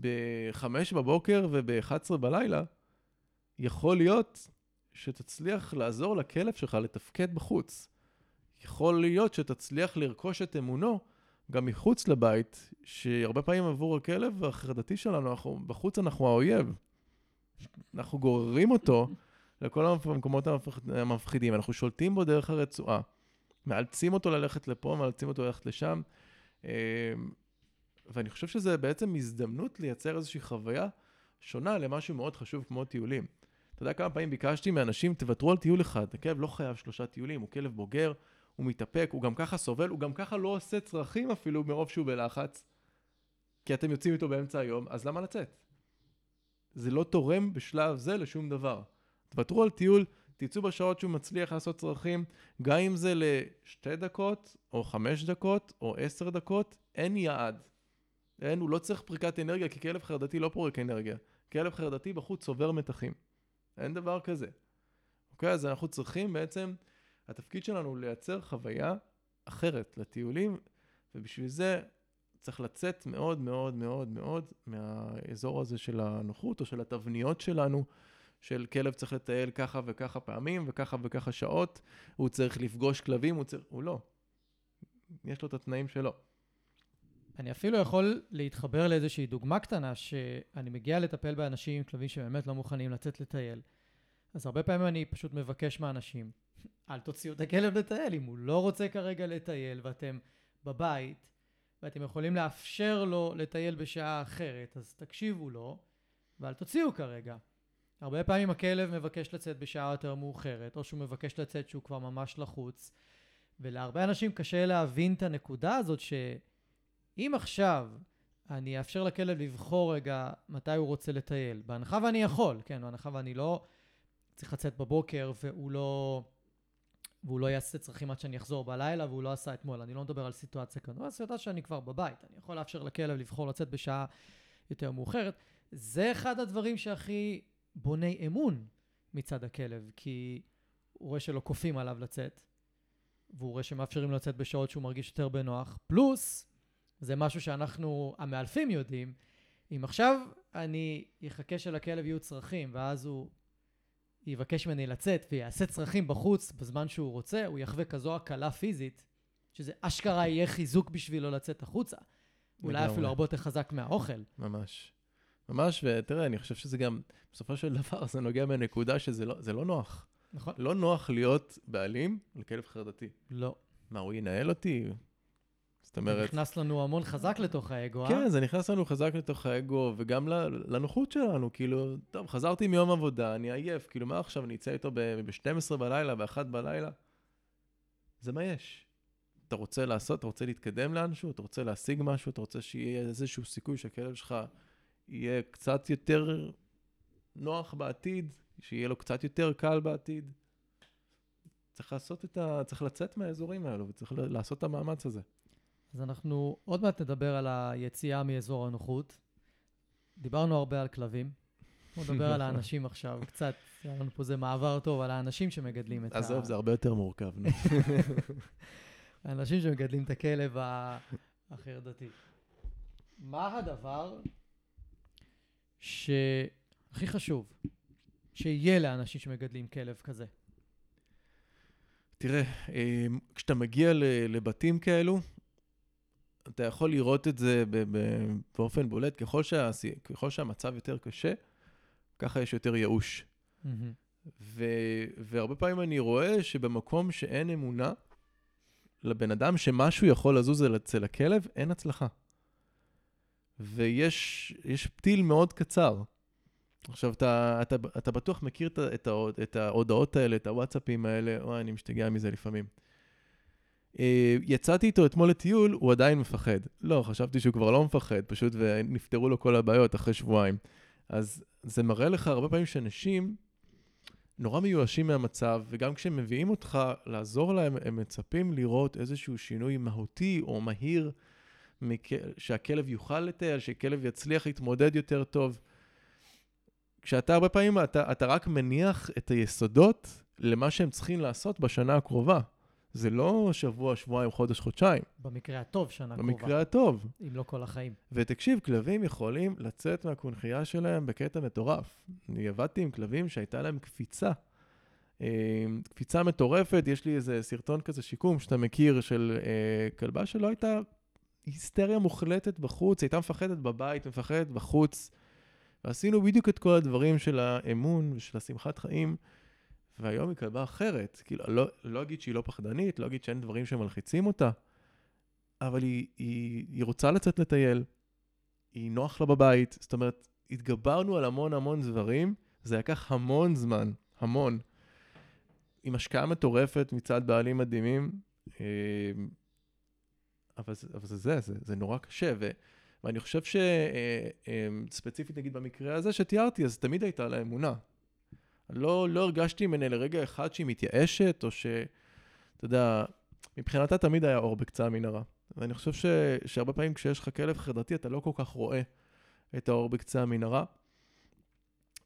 ב-5 בבוקר וב-11 בלילה, יכול להיות שתצליח לעזור לכלב שלך לתפקד בחוץ. יכול להיות שתצליח לרכוש את אמונו גם מחוץ לבית, שהרבה פעמים עבור הכלב החרדתי שלנו, אנחנו, בחוץ אנחנו האויב. אנחנו גוררים אותו לכל המקומות המפחידים, אנחנו שולטים בו דרך הרצועה. מאלצים אותו ללכת לפה, מאלצים אותו ללכת לשם. אמ, ואני חושב שזה בעצם הזדמנות לייצר איזושהי חוויה שונה למשהו מאוד חשוב כמו טיולים. אתה יודע כמה פעמים ביקשתי מאנשים, תוותרו על טיול אחד. הכלב לא חייב שלושה טיולים, הוא כלב בוגר, הוא מתאפק, הוא גם ככה סובל, הוא גם ככה לא עושה צרכים אפילו מרוב שהוא בלחץ, כי אתם יוצאים איתו באמצע היום, אז למה לצאת? זה לא תורם בשלב זה לשום דבר. תוותרו על טיול, תצאו בשעות שהוא מצליח לעשות צרכים, גם אם זה לשתי דקות, או חמש דקות, או עשר דקות, אין יעד. אין, הוא לא צריך פריקת אנרגיה, כי כלב חרדתי לא פורק אנרגיה. כלב חרדתי בחוץ צובר מתחים. אין דבר כזה. אוקיי, אז אנחנו צריכים בעצם, התפקיד שלנו הוא לייצר חוויה אחרת לטיולים, ובשביל זה צריך לצאת מאוד מאוד מאוד מאוד מהאזור הזה של הנוחות, או של התבניות שלנו. של כלב צריך לטייל ככה וככה פעמים וככה וככה שעות, הוא צריך לפגוש כלבים, הוא צריך... הוא לא. יש לו את התנאים שלו. אני אפילו יכול להתחבר לאיזושהי דוגמה קטנה, שאני מגיע לטפל באנשים עם כלבים שבאמת לא מוכנים לצאת לטייל. אז הרבה פעמים אני פשוט מבקש מאנשים, <laughs> אל תוציאו את הכלב לטייל, אם הוא לא רוצה כרגע לטייל ואתם בבית, ואתם יכולים לאפשר לו לטייל בשעה אחרת, אז תקשיבו לו, ואל תוציאו כרגע. הרבה פעמים הכלב מבקש לצאת בשעה יותר מאוחרת, או שהוא מבקש לצאת שהוא כבר ממש לחוץ, ולהרבה אנשים קשה להבין את הנקודה הזאת שאם עכשיו אני אאפשר לכלב לבחור רגע מתי הוא רוצה לטייל, בהנחה ואני יכול, כן, בהנחה ואני לא צריך לצאת בבוקר והוא לא... והוא לא יעשה צרכים עד שאני אחזור בלילה, והוא לא עשה אתמול. אני לא מדבר על סיטואציה כזאת, אבל סיטואציה שאני כבר בבית. אני יכול לאפשר לכלב לבחור לצאת בשעה יותר מאוחרת. זה אחד הדברים שהכי בוני אמון מצד הכלב, כי הוא רואה שלא כופים עליו לצאת, והוא רואה שמאפשרים לצאת בשעות שהוא מרגיש יותר בנוח, פלוס, זה משהו שאנחנו המאלפים יודעים, אם עכשיו אני אחכה שלכלב יהיו צרכים, ואז הוא יבקש ממני לצאת ויעשה צרכים בחוץ בזמן שהוא רוצה, הוא יחווה כזו הקלה פיזית, שזה אשכרה יהיה חיזוק בשבילו לצאת החוצה. אולי אפילו הרבה יותר חזק מהאוכל. ממש. ממש, ותראה, אני חושב שזה גם, בסופו של דבר, זה נוגע בנקודה שזה לא, לא נוח. נכון. לא נוח להיות בעלים לכלב חרדתי. לא. מה, הוא ינהל אותי? זאת אומרת... זה נכנס לנו המון חזק לתוך האגו, אה? כן, זה נכנס לנו חזק לתוך האגו, וגם לנוחות שלנו, כאילו, טוב, חזרתי מיום עבודה, אני עייף, כאילו, מה עכשיו, אני אצא איתו ב-12 בלילה, ב-1 בלילה? זה מה יש. אתה רוצה לעשות, אתה רוצה להתקדם לאנשהו, אתה רוצה להשיג משהו, אתה רוצה שיהיה איזשהו סיכוי שהכלב שלך יהיה קצת יותר נוח בעתיד, שיהיה לו קצת יותר קל בעתיד. צריך לעשות את ה... צריך לצאת מהאזורים האלו, וצריך לעשות את המאמץ הזה. אז אנחנו עוד מעט נדבר על היציאה מאזור הנוחות. דיברנו הרבה על כלבים. בוא נדבר על האנשים עכשיו, קצת, היה לנו פה איזה מעבר טוב על האנשים שמגדלים את ה... עזוב, זה הרבה יותר מורכב. <laughs> האנשים שמגדלים את הכלב החרדתי. מה הדבר שהכי חשוב שיהיה לאנשים שמגדלים כלב כזה? תראה, אמ, כשאתה מגיע לבתים כאלו, אתה יכול לראות את זה באופן בולט. ככל, שה, ככל שהמצב יותר קשה, ככה יש יותר ייאוש. Mm-hmm. ו, והרבה פעמים אני רואה שבמקום שאין אמונה, לבן אדם שמשהו יכול לזוז אצל הכלב, אין הצלחה. ויש פתיל מאוד קצר. עכשיו, אתה, אתה, אתה בטוח מכיר את, את, ההוד- את ההודעות האלה, את הוואטסאפים האלה, וואי, אני משתגע מזה לפעמים. אה, יצאתי איתו אתמול לטיול, הוא עדיין מפחד. לא, חשבתי שהוא כבר לא מפחד, פשוט ונפתרו לו כל הבעיות אחרי שבועיים. אז זה מראה לך הרבה פעמים שאנשים נורא מיואשים מהמצב, וגם כשהם מביאים אותך לעזור להם, הם מצפים לראות איזשהו שינוי מהותי או מהיר. שהכלב יוכל לטייל, שכלב יצליח להתמודד יותר טוב. כשאתה הרבה פעמים, אתה, אתה רק מניח את היסודות למה שהם צריכים לעשות בשנה הקרובה. זה לא שבוע, שבועיים, חודש, חודשיים. במקרה הטוב, שנה קרובה. במקרה הטוב. אם לא כל החיים. ותקשיב, כלבים יכולים לצאת מהקונכייה שלהם בקטע מטורף. אני עבדתי עם כלבים שהייתה להם קפיצה. אה, קפיצה מטורפת, יש לי איזה סרטון כזה שיקום שאתה מכיר של אה, כלבה שלא הייתה היסטריה מוחלטת בחוץ, הייתה מפחדת בבית, מפחדת בחוץ. ועשינו בדיוק את כל הדברים של האמון ושל השמחת חיים, והיום היא כלבה אחרת. כאילו, לא, לא אגיד שהיא לא פחדנית, לא אגיד שאין דברים שמלחיצים אותה, אבל היא, היא, היא רוצה לצאת לטייל, היא נוח לה בבית, זאת אומרת, התגברנו על המון המון דברים, זה לקח המון זמן, המון. עם השקעה מטורפת מצד בעלים מדהימים, אה, אבל, זה- אבל זה זה, זה, זה נורא קשה, ו, ואני חושב שספציפית נגיד במקרה הזה שתיארתי, אז תמיד הייתה לה אמונה. לא, לא הרגשתי ממנה לרגע אחד שהיא מתייאשת, או ש... אתה יודע, מבחינתה תמיד היה אור בקצה המנהרה. ואני חושב ש, שהרבה פעמים כשיש לך כלב חרדתי, אתה לא כל כך רואה את האור בקצה המנהרה.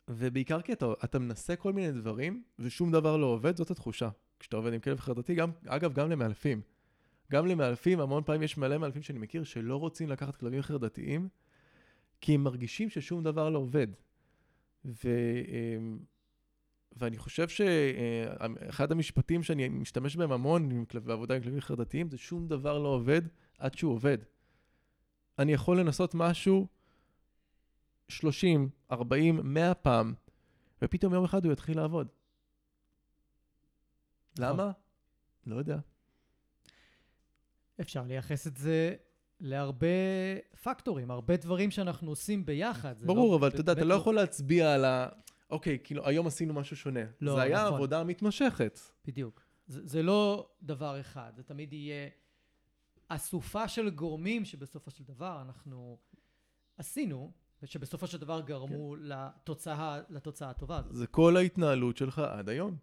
ובעיקר כי אתה, אתה מנסה כל מיני דברים, ושום דבר לא עובד, זאת התחושה. כשאתה עובד עם כלב חרדתי, גם, אגב, גם למאלפים. גם למאלפים, המון פעמים יש מלא מאלפים שאני מכיר שלא רוצים לקחת כלבים חרדתיים, כי הם מרגישים ששום דבר לא עובד. ו, אמ, ואני חושב שאחד המשפטים שאני משתמש בהם המון בעבודה עם כלבים חרדתיים, זה שום דבר לא עובד עד שהוא עובד. אני יכול לנסות משהו 30, 40, 100 פעם, ופתאום יום אחד הוא יתחיל לעבוד. למה? לא יודע. אפשר לייחס את זה להרבה פקטורים, הרבה דברים שאנחנו עושים ביחד. זה ברור, לא, אבל אתה יודע, אתה לא יכול להצביע על ה... אוקיי, כאילו, היום עשינו משהו שונה. לא, זה היה נכון. עבודה מתמשכת. בדיוק. זה, זה לא דבר אחד, זה תמיד יהיה אסופה של גורמים שבסופו של דבר אנחנו עשינו, ושבסופו של דבר גרמו כן. לתוצאה, לתוצאה הטובה הזאת. זה כל ההתנהלות שלך עד היום.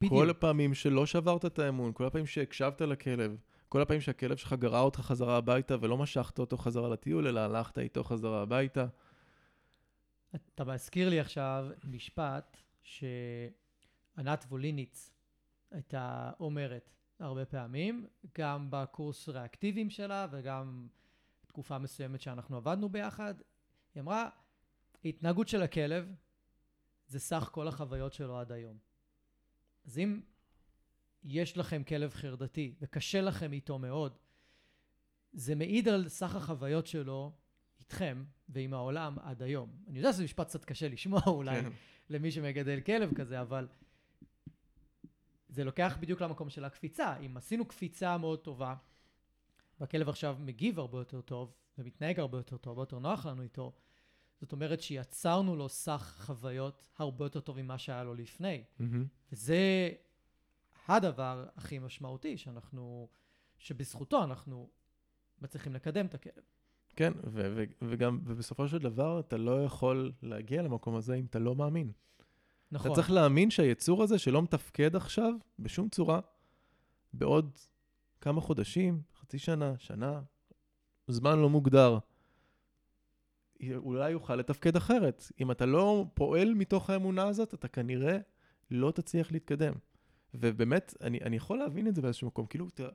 בדיוק. כל הפעמים שלא שברת את האמון, כל הפעמים שהקשבת לכלב, כל הפעמים שהכלב שלך גרר אותך חזרה הביתה ולא משכת אותו חזרה לטיול, אלא הלכת איתו חזרה הביתה. אתה מזכיר לי עכשיו משפט שענת ווליניץ הייתה אומרת הרבה פעמים, גם בקורס ריאקטיביים שלה וגם תקופה מסוימת שאנחנו עבדנו ביחד. היא אמרה, ההתנהגות של הכלב זה סך כל החוויות שלו עד היום. אז אם יש לכם כלב חרדתי וקשה לכם איתו מאוד, זה מעיד על סך החוויות שלו איתכם ועם העולם עד היום. אני יודע שזה משפט קצת קשה לשמוע <laughs> אולי כן. למי שמגדל כלב כזה, אבל זה לוקח בדיוק למקום של הקפיצה. אם עשינו קפיצה מאוד טובה, והכלב עכשיו מגיב הרבה יותר טוב, ומתנהג הרבה יותר טוב, הרבה יותר נוח לנו איתו, זאת אומרת שיצרנו לו סך חוויות הרבה יותר טוב ממה שהיה לו לפני. וזה הדבר הכי משמעותי שאנחנו, שבזכותו אנחנו מצליחים לקדם את הכלב. כן, ו- ו- וגם, ובסופו של דבר, אתה לא יכול להגיע למקום הזה אם אתה לא מאמין. נכון. אתה צריך להאמין שהיצור הזה שלא מתפקד עכשיו, בשום צורה, בעוד כמה חודשים, חצי שנה, שנה, זמן לא מוגדר, אולי יוכל לתפקד אחרת. אם אתה לא פועל מתוך האמונה הזאת, אתה כנראה לא תצליח להתקדם. ובאמת, אני, אני יכול להבין את זה באיזשהו מקום. כאילו, אתה,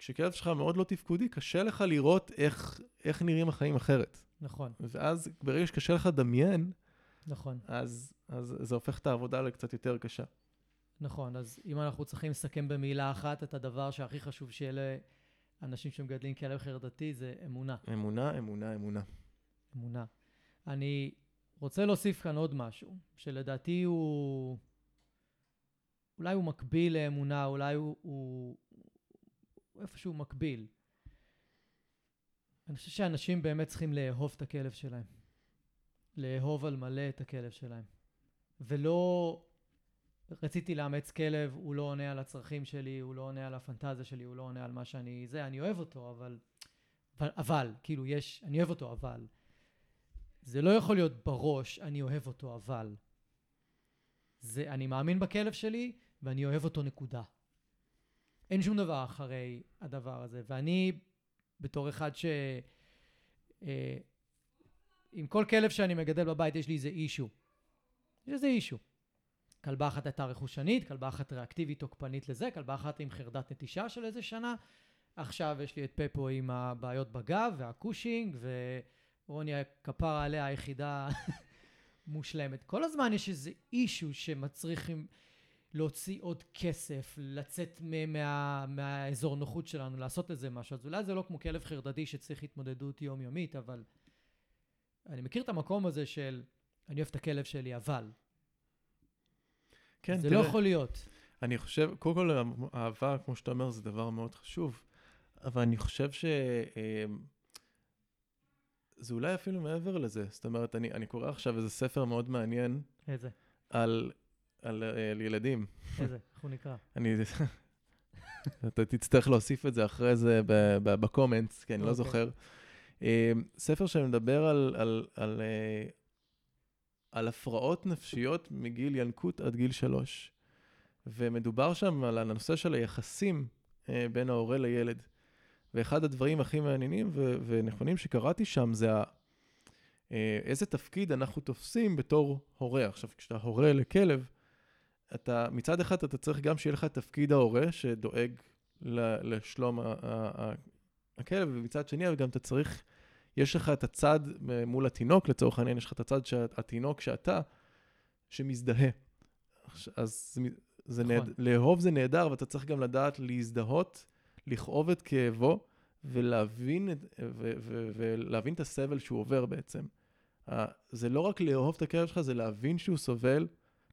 כשכלב שלך מאוד לא תפקודי, קשה לך לראות איך, איך נראים החיים אחרת. נכון, ואז ברגע שקשה לך לדמיין, נכון. אז, אז זה הופך את העבודה לקצת יותר קשה. נכון, אז אם אנחנו צריכים לסכם במילה אחת את הדבר שהכי חשוב שיהיה לאנשים שמגדלים כלב חרדתי, זה אמונה. אמונה, אמונה, אמונה. אמונה. אני רוצה להוסיף כאן עוד משהו, שלדעתי הוא... אולי הוא מקביל לאמונה, אולי הוא, הוא, איפשהו מקביל. אני חושב שאנשים באמת צריכים לאהוב את הכלב שלהם. לאהוב על מלא את הכלב שלהם. ולא רציתי לאמץ כלב, הוא לא עונה על הצרכים שלי, הוא לא עונה על הפנטזיה שלי, הוא לא עונה על מה שאני... זה, אני אוהב אותו, אבל... אבל, אבל כאילו, יש... אני אוהב אותו, אבל... זה לא יכול להיות בראש, אני אוהב אותו, אבל... זה, אני מאמין בכלב שלי, ואני אוהב אותו, נקודה. אין שום דבר אחרי הדבר הזה. ואני, בתור אחד ש... אה, עם כל כלב שאני מגדל בבית, יש לי איזה אישו. יש איזה אישו. כלבה אחת הייתה רכושנית, כלבה אחת ריאקטיבית תוקפנית לזה, כלבה אחת עם חרדת נטישה של איזה שנה. עכשיו יש לי את פפו עם הבעיות בגב והקושינג, ורוני הכפרה עליה היחידה <laughs> מושלמת. כל הזמן יש איזה אישו שמצריכים להוציא עוד כסף, לצאת מה, מהאזור נוחות שלנו, לעשות לזה משהו. אז אולי זה לא כמו כלב חרדתי שצריך התמודדות יומיומית, אבל אני מכיר את המקום הזה של אני אוהב את הכלב שלי, אבל. כן, זה תראה, לא יכול להיות. אני חושב, קודם כל, אהבה, כמו שאתה אומר, זה דבר מאוד חשוב, אבל אני חושב ש... אמ, זה אולי אפילו מעבר לזה. זאת אומרת, אני, אני קורא עכשיו איזה ספר מאוד מעניין איזה? על, על, אה, על ילדים. איזה? איך הוא נקרא? אני... אתה תצטרך להוסיף את זה אחרי זה בקומנטס, כי אני לא אוקיי. זוכר. אמ, ספר שמדבר על, על, על, אה, על הפרעות נפשיות מגיל ינקות עד גיל שלוש. ומדובר שם על הנושא של היחסים אה, בין ההורה לילד. ואחד הדברים הכי מעניינים ו- ונכונים שקראתי שם זה ה- אה, איזה תפקיד אנחנו תופסים בתור הורה. עכשיו, כשאתה הורה לכלב, אתה, מצד אחד אתה צריך גם שיהיה לך תפקיד ההורה שדואג לשלום הכלב, ומצד שני, גם אתה צריך, יש לך את הצד אה, מול התינוק, לצורך העניין, יש לך את הצד שהתינוק שאתה, שמזדהה. אז זה, זה נכון. נהד... לאהוב זה נהדר, ואתה צריך גם לדעת להזדהות, לכאוב את כאבו, ולהבין, את, ו, ו, ולהבין את הסבל שהוא עובר בעצם. זה לא רק לאהוב את הכלב שלך, זה להבין שהוא סובל,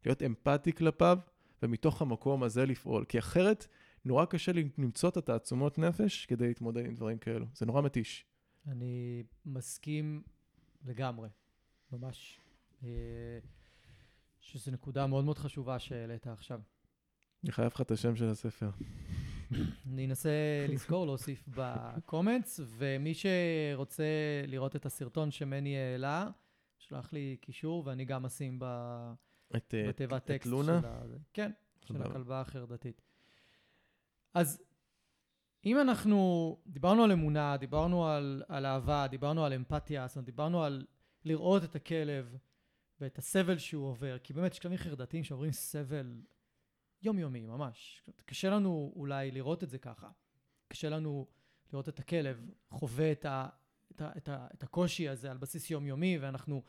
להיות אמפתי כלפיו, ומתוך המקום הזה לפעול. כי אחרת, נורא קשה למצוא את התעצומות נפש כדי להתמודד עם דברים כאלו. זה נורא מתיש. אני מסכים לגמרי, ממש. אה, שזו נקודה מאוד מאוד חשובה שהעלית עכשיו. אני חייב לך את השם של הספר. אני אנסה <laughs> לזכור, להוסיף בקומנטס, ומי שרוצה לראות את הסרטון שמני העלה, שלח לי קישור, ואני גם אשים ב... את, אה, בתיבת את טקסט לונה? של ה... כן, של. הכלבה החרדתית. אז אם אנחנו, דיברנו על אמונה, דיברנו על, על אהבה, דיברנו על אמפתיה, זאת אומרת, דיברנו על לראות את הכלב ואת הסבל שהוא עובר, כי באמת יש כלבים חרדתיים שעוברים סבל יומיומי, ממש. קשה לנו אולי לראות את זה ככה. קשה לנו לראות את הכלב חווה את, ה, את, ה, את, ה, את הקושי הזה על בסיס יומיומי, ואנחנו,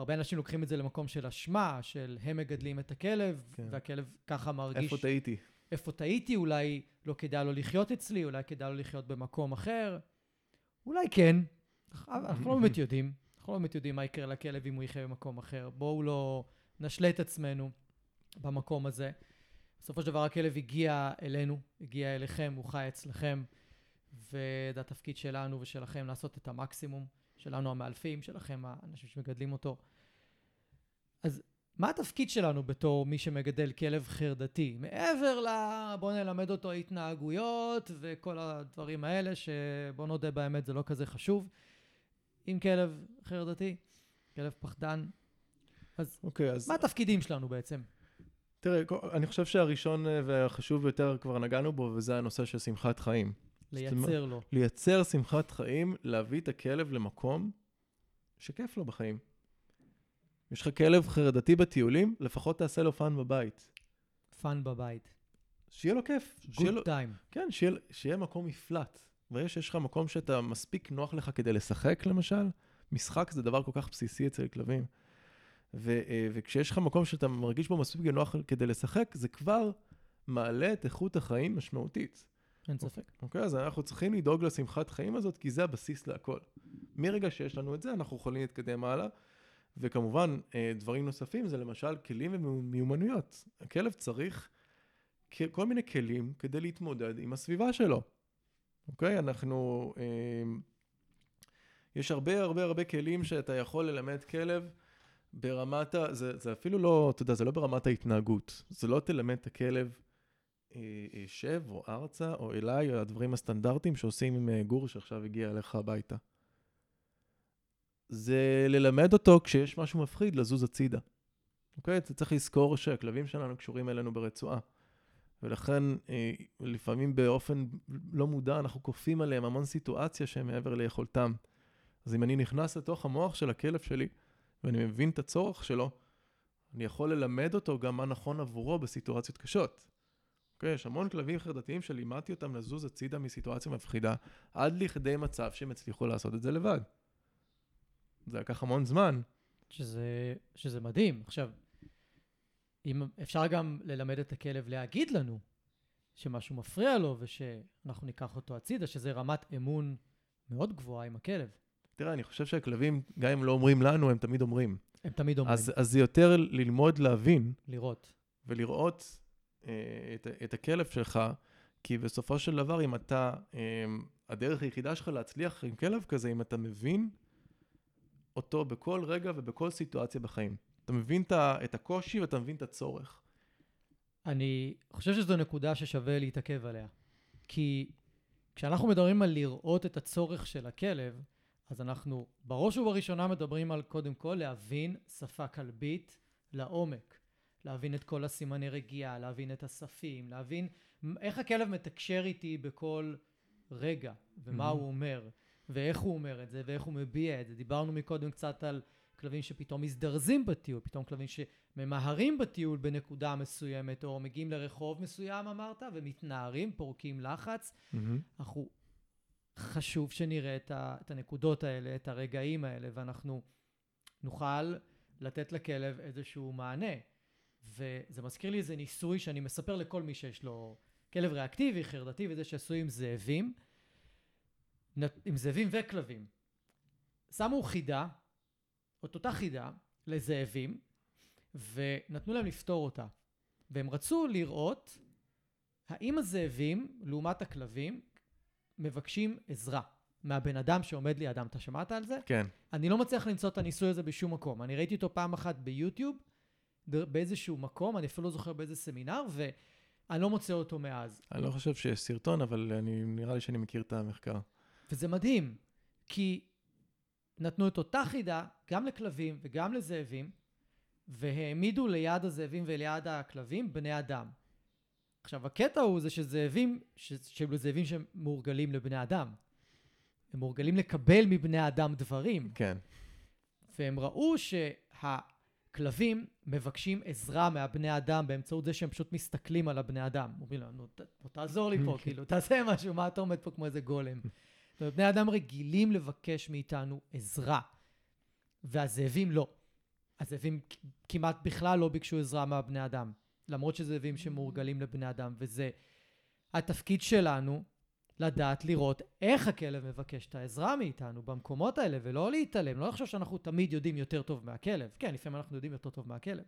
הרבה אנשים לוקחים את זה למקום של אשמה, של הם מגדלים את הכלב, כן. והכלב ככה מרגיש... איפה טעיתי? איפה טעיתי, אולי לא כדאי לו לחיות אצלי, אולי כדאי לו לחיות במקום אחר. אולי כן, אנחנו לא באמת יודעים. אנחנו לא באמת יודעים מה יקרה לכלב אם הוא יחיה במקום אחר. בואו לא נשלה את עצמנו במקום הזה. בסופו של דבר הכלב הגיע אלינו, הגיע אליכם, הוא חי אצלכם, וזה התפקיד שלנו ושלכם לעשות את המקסימום, שלנו המאלפים, שלכם האנשים שמגדלים אותו. אז מה התפקיד שלנו בתור מי שמגדל כלב חרדתי? מעבר ל... בוא נלמד אותו התנהגויות וכל הדברים האלה, שבוא נודה באמת זה לא כזה חשוב. עם כלב חרדתי, כלב פחדן, אז אוקיי, אז... מה התפקידים שלנו בעצם? תראה, אני חושב שהראשון והחשוב ביותר כבר נגענו בו, וזה הנושא של שמחת חיים. לייצר לו. לייצר שמחת חיים, להביא את הכלב למקום שכיף לו בחיים. יש לך כלב חרדתי בטיולים, לפחות תעשה לו fun בבית. fun בבית. שיהיה לו כיף. good לו, time. כן, שיהיה, שיהיה מקום מפלט. ברגע שיש לך מקום שאתה מספיק נוח לך כדי לשחק, למשל, משחק זה דבר כל כך בסיסי אצל כלבים. ו, אה, וכשיש לך מקום שאתה מרגיש בו מספיק נוח כדי לשחק, זה כבר מעלה את איכות החיים משמעותית. אין ספק. אוקיי? אז אנחנו צריכים לדאוג לשמחת חיים הזאת, כי זה הבסיס להכל. מרגע שיש לנו את זה, אנחנו יכולים להתקדם הלאה. וכמובן, אה, דברים נוספים זה למשל כלים ומיומנויות. הכלב צריך כל מיני כלים כדי להתמודד עם הסביבה שלו. אוקיי? אנחנו... אה, יש הרבה הרבה הרבה כלים שאתה יכול ללמד כלב ברמת ה... זה, זה אפילו לא, אתה יודע, זה לא ברמת ההתנהגות. זה לא תלמד את הכלב שב או ארצה או אליי, או הדברים הסטנדרטיים שעושים עם אה, גור שעכשיו הגיע אליך הביתה. זה ללמד אותו כשיש משהו מפחיד לזוז הצידה. אוקיי? אתה צריך לזכור שהכלבים שלנו קשורים אלינו ברצועה. ולכן אה, לפעמים באופן לא מודע אנחנו כופים עליהם המון סיטואציה שהם מעבר ליכולתם. אז אם אני נכנס לתוך המוח של הכלב שלי ואני מבין את הצורך שלו, אני יכול ללמד אותו גם מה נכון עבורו בסיטואציות קשות. אוקיי, יש המון כלבים חרדתיים שלימדתי אותם לזוז הצידה מסיטואציה מפחידה, עד לכדי מצב שהם הצליחו לעשות את זה לבד. זה לקח המון זמן. שזה, שזה מדהים. עכשיו, אם אפשר גם ללמד את הכלב להגיד לנו שמשהו מפריע לו ושאנחנו ניקח אותו הצידה, שזה רמת אמון מאוד גבוהה עם הכלב. תראה, אני חושב שהכלבים, גם אם לא אומרים לנו, הם תמיד אומרים. הם תמיד אומרים. אז, אז זה יותר ללמוד להבין. לראות. ולראות את, את הכלב שלך, כי בסופו של דבר, אם אתה, אה, הדרך היחידה שלך להצליח עם כלב כזה, אם אתה מבין אותו בכל רגע ובכל סיטואציה בחיים. אתה מבין את הקושי ואתה מבין את הצורך. אני חושב שזו נקודה ששווה להתעכב עליה. כי כשאנחנו מדברים על לראות את הצורך של הכלב, אז אנחנו בראש ובראשונה מדברים על קודם כל להבין שפה כלבית לעומק. להבין את כל הסימני רגיעה, להבין את הספים, להבין איך הכלב מתקשר איתי בכל רגע, ומה mm-hmm. הוא אומר, ואיך הוא אומר את זה, ואיך הוא מביע את זה. דיברנו מקודם קצת על כלבים שפתאום מזדרזים בטיול, פתאום כלבים שממהרים בטיול בנקודה מסוימת, או מגיעים לרחוב מסוים אמרת, ומתנערים, פורקים לחץ. Mm-hmm. אנחנו, חשוב שנראה את, ה, את הנקודות האלה, את הרגעים האלה, ואנחנו נוכל לתת לכלב איזשהו מענה. וזה מזכיר לי איזה ניסוי שאני מספר לכל מי שיש לו כלב ריאקטיבי, חרדתי, וזה שעשוי עם זאבים, עם זאבים וכלבים. שמו חידה את אותה חידה לזאבים, ונתנו להם לפתור אותה. והם רצו לראות האם הזאבים, לעומת הכלבים, מבקשים עזרה מהבן אדם שעומד לידם. אתה שמעת על זה? כן. אני לא מצליח למצוא את הניסוי הזה בשום מקום. אני ראיתי אותו פעם אחת ביוטיוב, באיזשהו מקום, אני אפילו לא זוכר באיזה סמינר, ואני לא מוצא אותו מאז. אני לא חושב שיש סרטון, אבל אני, נראה לי שאני מכיר את המחקר. וזה מדהים, כי נתנו את אותה חידה גם לכלבים וגם לזאבים, והעמידו ליד הזאבים וליד הכלבים בני אדם. עכשיו, הקטע הוא זה שזאבים, שהם זאבים שמורגלים לבני אדם. הם מורגלים לקבל מבני אדם דברים. כן. והם ראו שהכלבים מבקשים עזרה מהבני אדם באמצעות זה שהם פשוט מסתכלים על הבני אדם. אומרים להם, נו, תעזור לי פה, <laughs> כאילו, תעשה משהו, מה אתה עומד פה כמו איזה גולם? <laughs> זאת אומרת, בני אדם רגילים לבקש מאיתנו עזרה, והזאבים לא. הזאבים כמעט בכלל לא ביקשו עזרה מהבני אדם, למרות שזה זאבים שמורגלים לבני אדם, וזה התפקיד שלנו לדעת לראות איך הכלב מבקש את העזרה מאיתנו במקומות האלה, ולא להתעלם, לא לחשוב שאנחנו תמיד יודעים יותר טוב מהכלב. כן, לפעמים אנחנו יודעים יותר טוב מהכלב.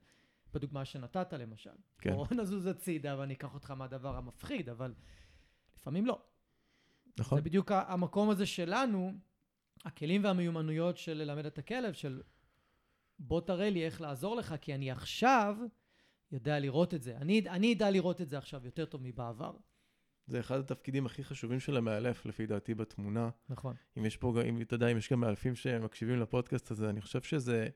בדוגמה שנתת למשל. כן. או נזוז הצידה ואני אקח אותך מהדבר המפחיד, אבל לפעמים לא. נכון. זה בדיוק המקום הזה שלנו, הכלים והמיומנויות של ללמד את הכלב, של בוא תראה לי איך לעזור לך, כי אני עכשיו יודע לראות את זה. אני, אני אדע לראות את זה עכשיו יותר טוב מבעבר. זה אחד התפקידים הכי חשובים של המאלף, לפי דעתי, בתמונה. נכון. אם יש פה, אם אתה יודע, אם יש גם מאלפים שמקשיבים לפודקאסט הזה, אני חושב שזה,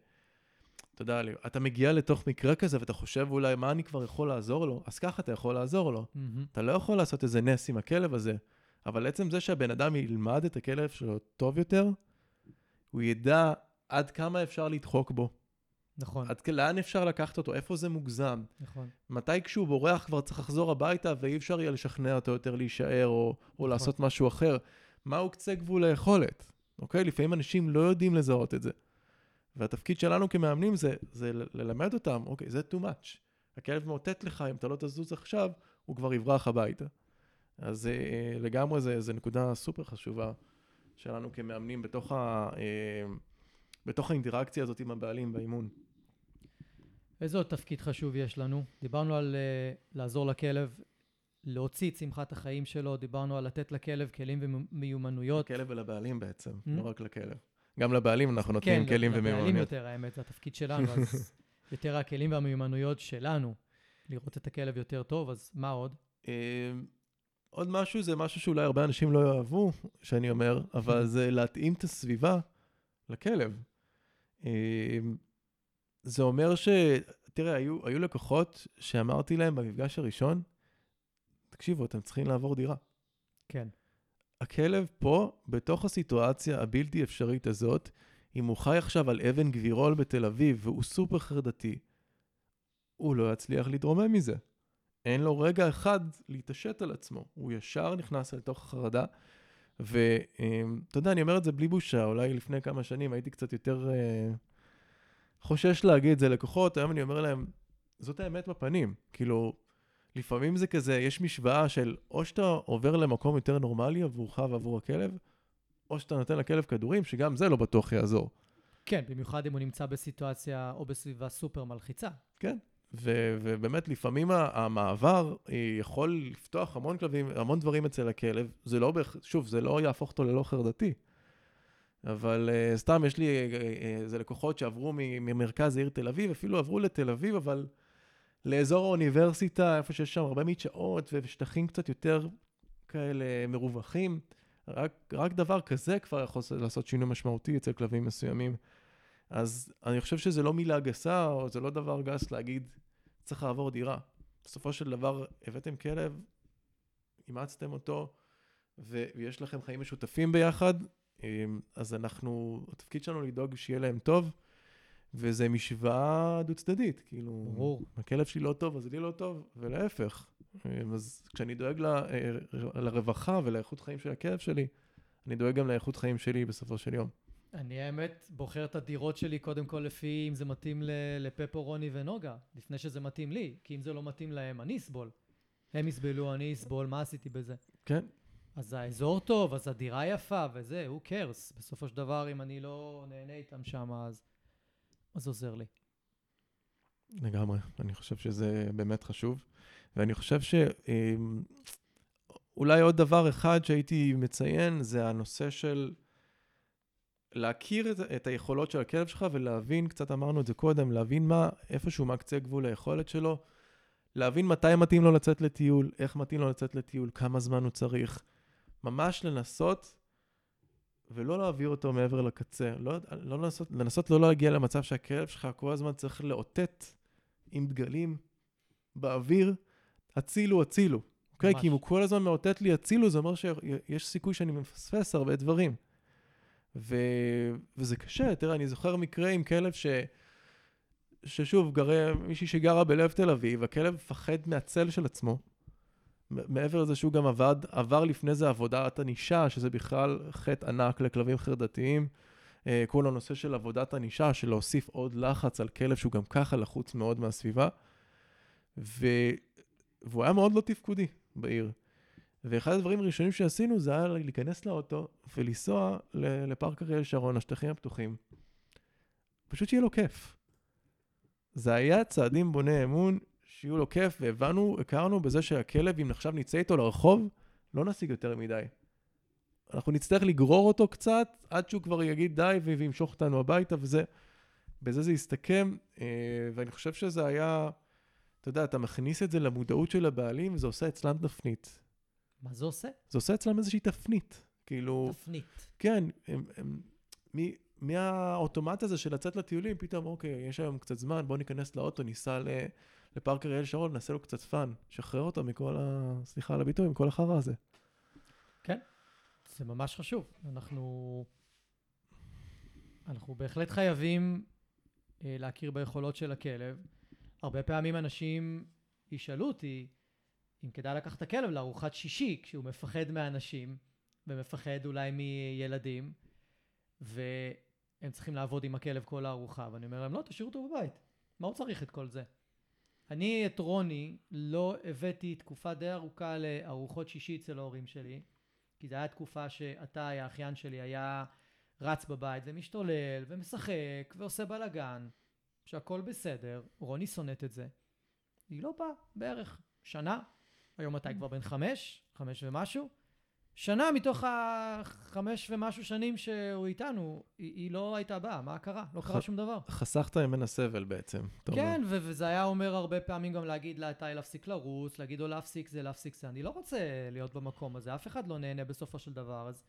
אתה יודע, אתה מגיע לתוך מקרה כזה ואתה חושב אולי, מה אני כבר יכול לעזור לו? אז ככה אתה יכול לעזור לו. Mm-hmm. אתה לא יכול לעשות איזה נס עם הכלב הזה. אבל עצם זה שהבן אדם ילמד את הכלב שלו טוב יותר, הוא ידע עד כמה אפשר לדחוק בו. נכון. עד לאן אפשר לקחת אותו, איפה זה מוגזם. נכון. מתי כשהוא בורח כבר צריך לחזור הביתה ואי אפשר יהיה לשכנע אותו יותר להישאר או, או נכון. לעשות משהו אחר. מהו קצה גבול היכולת, אוקיי? לפעמים אנשים לא יודעים לזהות את זה. והתפקיד שלנו כמאמנים זה, זה ללמד אותם, אוקיי, זה too much. הכלב מאותת לך, אם אתה לא תזוז עכשיו, הוא כבר יברח הביתה. אז אה, לגמרי זו נקודה סופר חשובה שלנו כמאמנים בתוך, ה, אה, בתוך האינטראקציה הזאת עם הבעלים באימון. איזה עוד תפקיד חשוב יש לנו? דיברנו על uh, לעזור לכלב להוציא את שמחת החיים שלו, דיברנו על לתת לכלב כלים ומיומנויות. לכלב ולבעלים בעצם, mm-hmm. לא רק לכלב. גם לבעלים אנחנו נותנים כן, כלים לבעלים ומיומנויות. יותר, האמת, זה התפקיד שלנו, אז <laughs> יותר הכלים והמיומנויות שלנו, לראות את הכלב יותר טוב, אז מה עוד? אה, עוד משהו, זה משהו שאולי הרבה אנשים לא יאהבו, שאני אומר, אבל זה להתאים את הסביבה לכלב. זה אומר ש... תראה, היו, היו לקוחות שאמרתי להם במפגש הראשון, תקשיבו, אתם צריכים לעבור דירה. כן. הכלב פה, בתוך הסיטואציה הבלתי אפשרית הזאת, אם הוא חי עכשיו על אבן גבירול בתל אביב והוא סופר חרדתי, הוא לא יצליח להתרומם מזה. אין לו רגע אחד להתעשת על עצמו. הוא ישר נכנס לתוך החרדה. ואתה יודע, אני אומר את זה בלי בושה, אולי לפני כמה שנים הייתי קצת יותר אה, חושש להגיד את זה לקוחות, היום אני אומר להם, זאת האמת בפנים. כאילו, לפעמים זה כזה, יש משוואה של או שאתה עובר למקום יותר נורמלי עבורך ועבור הכלב, או שאתה נותן לכלב כדורים, שגם זה לא בטוח יעזור. כן, במיוחד אם הוא נמצא בסיטואציה או בסביבה סופר מלחיצה. כן. ו- ובאמת, לפעמים המעבר אה, יכול לפתוח המון כלבים, המון דברים אצל הכלב. זה לא, שוב, זה לא יהפוך אותו ללא חרדתי. אבל uh, סתם, יש לי uh, uh, איזה לקוחות שעברו ממרכז העיר תל אביב, אפילו עברו לתל אביב, אבל לאזור האוניברסיטה, איפה שיש שם הרבה מדשאות ושטחים קצת יותר כאלה מרווחים. רק, רק דבר כזה כבר יכול לעשות שינוי משמעותי אצל כלבים מסוימים. אז אני חושב שזה לא מילה גסה, או זה לא דבר גס להגיד, צריך לעבור דירה. בסופו של דבר, הבאתם כלב, אימצתם אותו, ויש לכם חיים משותפים ביחד, אז אנחנו, התפקיד שלנו לדאוג שיהיה להם טוב, וזה משוואה דו-צדדית, כאילו, ברור. הכלב שלי לא טוב, אז לי לא טוב, ולהפך. אמ, אז כשאני דואג ל- אה, לרווחה ולאיכות חיים של הכלב שלי, אני דואג גם לאיכות חיים שלי בסופו של יום. אני האמת בוחר את הדירות שלי קודם כל לפי אם זה מתאים לפפו, רוני ונוגה, לפני שזה מתאים לי, כי אם זה לא מתאים להם, אני אסבול. הם יסבלו, אני אסבול, מה עשיתי בזה? כן, אז האזור טוב, אז הדירה יפה, וזה, who cares? בסופו של דבר, אם אני לא נהנה איתם שם, אז, אז עוזר לי. לגמרי. אני חושב שזה באמת חשוב. ואני חושב שאולי עוד דבר אחד שהייתי מציין, זה הנושא של להכיר את, את היכולות של הכלב שלך ולהבין, קצת אמרנו את זה קודם, להבין מה, איפשהו מה קצה גבול היכולת שלו, להבין מתי מתאים לו לצאת לטיול, איך מתאים לו לצאת לטיול, כמה זמן הוא צריך. ממש לנסות ולא להעביר אותו מעבר לקצה. לא, לא לנסות, לנסות לא להגיע למצב שהכלב שלך כל הזמן צריך לאותת עם דגלים באוויר, הצילו, הצילו. אוקיי? ממש. כי אם הוא כל הזמן מאותת לי הצילו, זה אומר שיש סיכוי שאני מפספס הרבה דברים. ו... וזה קשה, תראה, אני זוכר מקרה עם כלב ש... ששוב, גרה, מישהי שגרה בלב תל אביב, הכלב מפחד מהצל של עצמו. מעבר לזה שהוא גם עבד, עבר לפני זה עבודת ענישה, שזה בכלל חטא ענק לכלבים חרדתיים. אה, כל הנושא של עבודת ענישה, של להוסיף עוד לחץ על כלב שהוא גם ככה לחוץ מאוד מהסביבה. ו... והוא היה מאוד לא תפקודי בעיר. ואחד הדברים הראשונים שעשינו זה היה להיכנס לאוטו ולנסוע לפארק אריאל שרון, השטחים הפתוחים. פשוט שיהיה לו כיף. זה היה צעדים בוני אמון, שיהיו לו כיף, והבנו, הכרנו בזה שהכלב, אם עכשיו נצא איתו לרחוב, לא נשיג יותר מדי. אנחנו נצטרך לגרור אותו קצת, עד שהוא כבר יגיד די וימשוך אותנו הביתה, וזה, בזה זה יסתכם, אה, ואני חושב שזה היה, אתה יודע, אתה מכניס את זה למודעות של הבעלים, וזה עושה אצלם תפנית. מה זה עושה? זה עושה אצלם איזושהי תפנית. כאילו, תפנית. כן, הם, הם, מ, מהאוטומט הזה של לצאת לטיולים, פתאום, אוקיי, יש היום קצת זמן, בוא ניכנס לאוטו, ניסע ל, לפארק אריאל שרון, נעשה לו קצת fun. שחרר אותו מכל ה... סליחה על הביטוי, מכל החרא הזה. זה ממש חשוב. אנחנו, אנחנו בהחלט חייבים אה, להכיר ביכולות של הכלב. הרבה פעמים אנשים ישאלו אותי אם כדאי לקחת את הכלב לארוחת שישי כשהוא מפחד מאנשים ומפחד אולי מילדים והם צריכים לעבוד עם הכלב כל הארוחה ואני אומר להם לא תשאירו אותו בבית מה הוא צריך את כל זה? אני את רוני לא הבאתי תקופה די ארוכה לארוחות שישי אצל ההורים שלי כי זו הייתה תקופה שאתה, האחיין שלי, היה רץ בבית ומשתולל ומשחק ועושה בלאגן, שהכל בסדר, רוני שונאת את זה. היא לא באה בערך שנה, היום אתה כבר בן חמש, חמש ומשהו, שנה מתוך החמש ומשהו שנים שהוא איתנו, היא, היא לא הייתה באה, מה קרה? לא קרה ח- שום דבר. חסכת ממנה סבל בעצם. אתה. כן, ו- וזה היה אומר הרבה פעמים גם להגיד לה, די להפסיק לרוץ, להגיד לו להפסיק זה, להפסיק זה. אני לא רוצה להיות במקום הזה, אף אחד לא נהנה בסופו של דבר, אז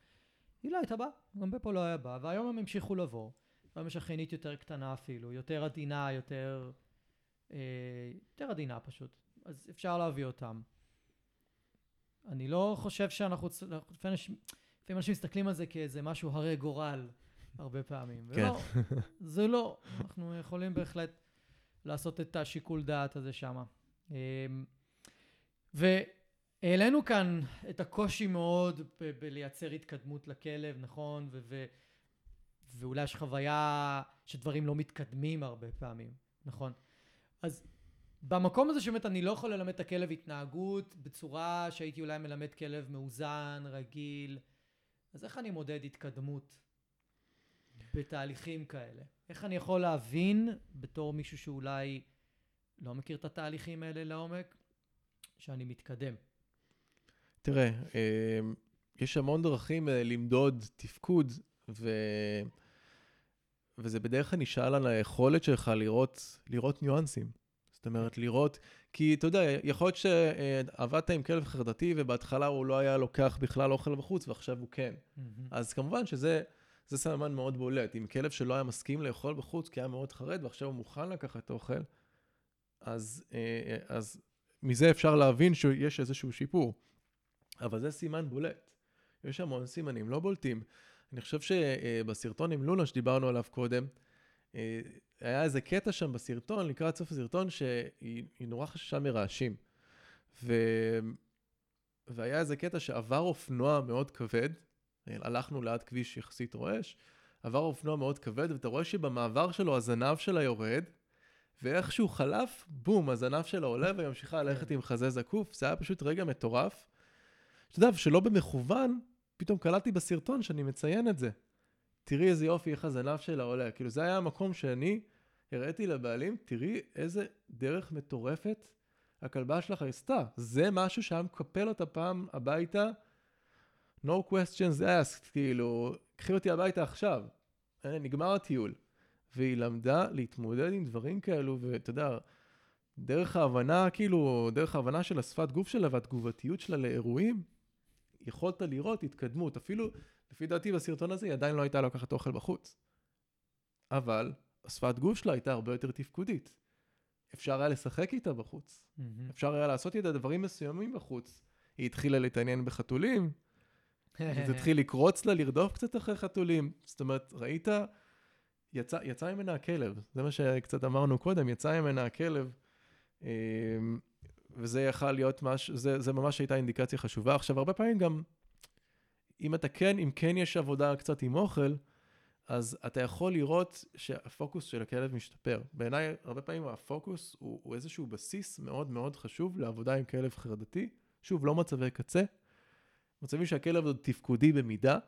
היא לא הייתה באה, גם בפה לא היה בא, והיום הם המשיכו לבוא. היום יש אחיינית יותר קטנה אפילו, יותר עדינה, יותר... אה, יותר עדינה פשוט. אז אפשר להביא אותם. אני לא חושב שאנחנו... לפעמים אנשים- לפעמים אנשים מסתכלים על זה כאיזה משהו הרי גורל, הרבה פעמים. כן. ולא, <laughs> זה לא. אנחנו יכולים בהחלט לעשות את השיקול דעת הזה שמה. אמ, והעלינו כאן את הקושי מאוד ב- בלייצר התקדמות לכלב, נכון? ו- ו- ואולי יש חוויה שדברים לא מתקדמים הרבה פעמים, נכון? אז במקום הזה שבאמת אני לא יכול ללמד את הכלב התנהגות בצורה שהייתי אולי מלמד כלב מאוזן, רגיל, אז איך אני מודד התקדמות בתהליכים כאלה? איך אני יכול להבין בתור מישהו שאולי לא מכיר את התהליכים האלה לעומק, שאני מתקדם? תראה, אה, יש המון דרכים אה, למדוד תפקוד, ו... וזה בדרך כלל נשאל על היכולת שלך לראות, לראות ניואנסים. זאת אומרת, לראות, כי אתה יודע, יכול להיות שעבדת עם כלב חרדתי ובהתחלה הוא לא היה לוקח בכלל אוכל בחוץ ועכשיו הוא כן. אז כמובן שזה זה סממן מאוד בולט. אם כלב שלא היה מסכים לאכול בחוץ כי היה מאוד חרד ועכשיו הוא מוכן לקחת אוכל, אז, אה, אז מזה אפשר להבין שיש איזשהו שיפור. אבל זה סימן בולט. יש המון סימנים לא בולטים. אני חושב שבסרטון עם לונה שדיברנו עליו קודם, אה, היה איזה קטע שם בסרטון, לקראת סוף הסרטון, שהיא היא נורא חששה מרעשים. ו... והיה איזה קטע שעבר אופנוע מאוד כבד, הלכנו ליד כביש יחסית רועש, עבר אופנוע מאוד כבד, ואתה רואה שבמעבר שלו הזנב שלה יורד, ואיך שהוא חלף, בום, הזנב שלה עולה והיא ממשיכה ללכת עם חזה זקוף, זה היה פשוט רגע מטורף. אתה יודע, שלא במכוון, פתאום קלטתי בסרטון שאני מציין את זה. תראי איזה יופי, איך הזנב שלה עולה. כאילו, זה היה המקום שאני הראיתי לבעלים, תראי איזה דרך מטורפת הכלבה שלך עשתה. זה משהו שהיה מקפל אותה פעם הביתה, no questions asked, כאילו, קחי אותי הביתה עכשיו. אה, נגמר הטיול. והיא למדה להתמודד עם דברים כאלו, ואתה יודע, דרך ההבנה, כאילו, דרך ההבנה של השפת גוף שלה והתגובתיות שלה לאירועים, יכולת לראות התקדמות. אפילו, לפי דעתי בסרטון הזה, היא עדיין לא הייתה לוקחת אוכל בחוץ. אבל השפת גוף שלה הייתה הרבה יותר תפקודית. אפשר היה לשחק איתה בחוץ. אפשר היה לעשות איתה דברים מסוימים בחוץ. היא התחילה להתעניין בחתולים, זה התחיל לקרוץ לה, לרדוף קצת אחרי חתולים. זאת אומרת, ראית, יצא, יצא ממנה הכלב. זה מה שקצת אמרנו קודם, יצא ממנה הכלב. אמ, וזה יכל להיות משהו, זה, זה ממש הייתה אינדיקציה חשובה. עכשיו, הרבה פעמים גם, אם אתה כן, אם כן יש עבודה קצת עם אוכל, אז אתה יכול לראות שהפוקוס של הכלב משתפר. בעיניי, הרבה פעמים הפוקוס הוא, הוא איזשהו בסיס מאוד מאוד חשוב לעבודה עם כלב חרדתי. שוב, לא מצבי קצה, מצבים שהכלב עוד תפקודי במידה,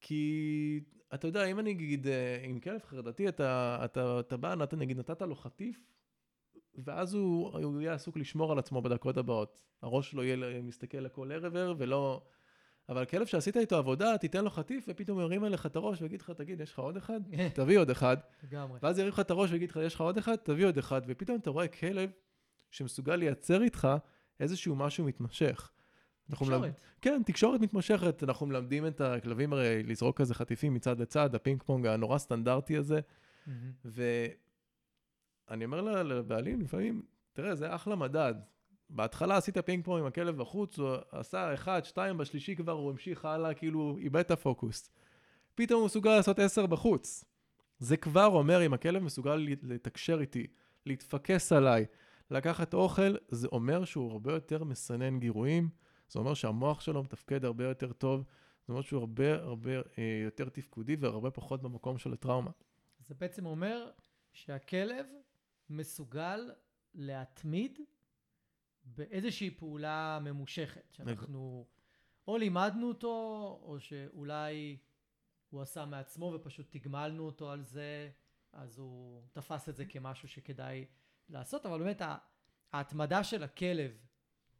כי אתה יודע, אם אני אגיד, אה, עם כלב חרדתי, אתה, אתה, אתה בא, נת, נגיד, נתת לו חטיף, ואז הוא, הוא יהיה עסוק לשמור על עצמו בדקות הבאות. הראש שלו יהיה מסתכל לכל ערב ערב, ולא... אבל כלב שעשית איתו עבודה, תיתן לו חטיף, ופתאום ירים אליך את הראש ויגיד לך, תגיד, יש לך עוד אחד? תביא עוד אחד. לגמרי. ואז ירים לך את הראש ויגיד לך, יש לך עוד אחד? תביא עוד אחד. ופתאום אתה רואה כלב שמסוגל לייצר איתך איזשהו משהו מתמשך. אנחנו מלמד- תקשורת. כן, תקשורת מתמשכת. אנחנו מלמדים את הכלבים הרי לזרוק כזה חטיפים מצד לצד, הפינג פונג הנורא סטנדרטי הזה. ואני אומר לבעלים לפעמים, תראה, זה אחלה מדד. בהתחלה עשית פינג פונג עם הכלב בחוץ, הוא עשה אחד, שתיים, בשלישי כבר הוא המשיך הלאה, כאילו איבד את הפוקוס. פתאום הוא מסוגל לעשות עשר בחוץ. זה כבר אומר, אם הכלב מסוגל לתקשר איתי, להתפקס עליי, לקחת אוכל, זה אומר שהוא הרבה יותר מסנן גירויים, זה אומר שהמוח שלו מתפקד הרבה יותר טוב, זה אומר שהוא הרבה הרבה אה, יותר תפקודי והרבה פחות במקום של הטראומה. זה בעצם אומר שהכלב מסוגל להתמיד באיזושהי פעולה ממושכת, שאנחנו או לימדנו אותו, או שאולי הוא עשה מעצמו ופשוט תגמלנו אותו על זה, אז הוא תפס את זה כמשהו שכדאי לעשות, אבל באמת ההתמדה של הכלב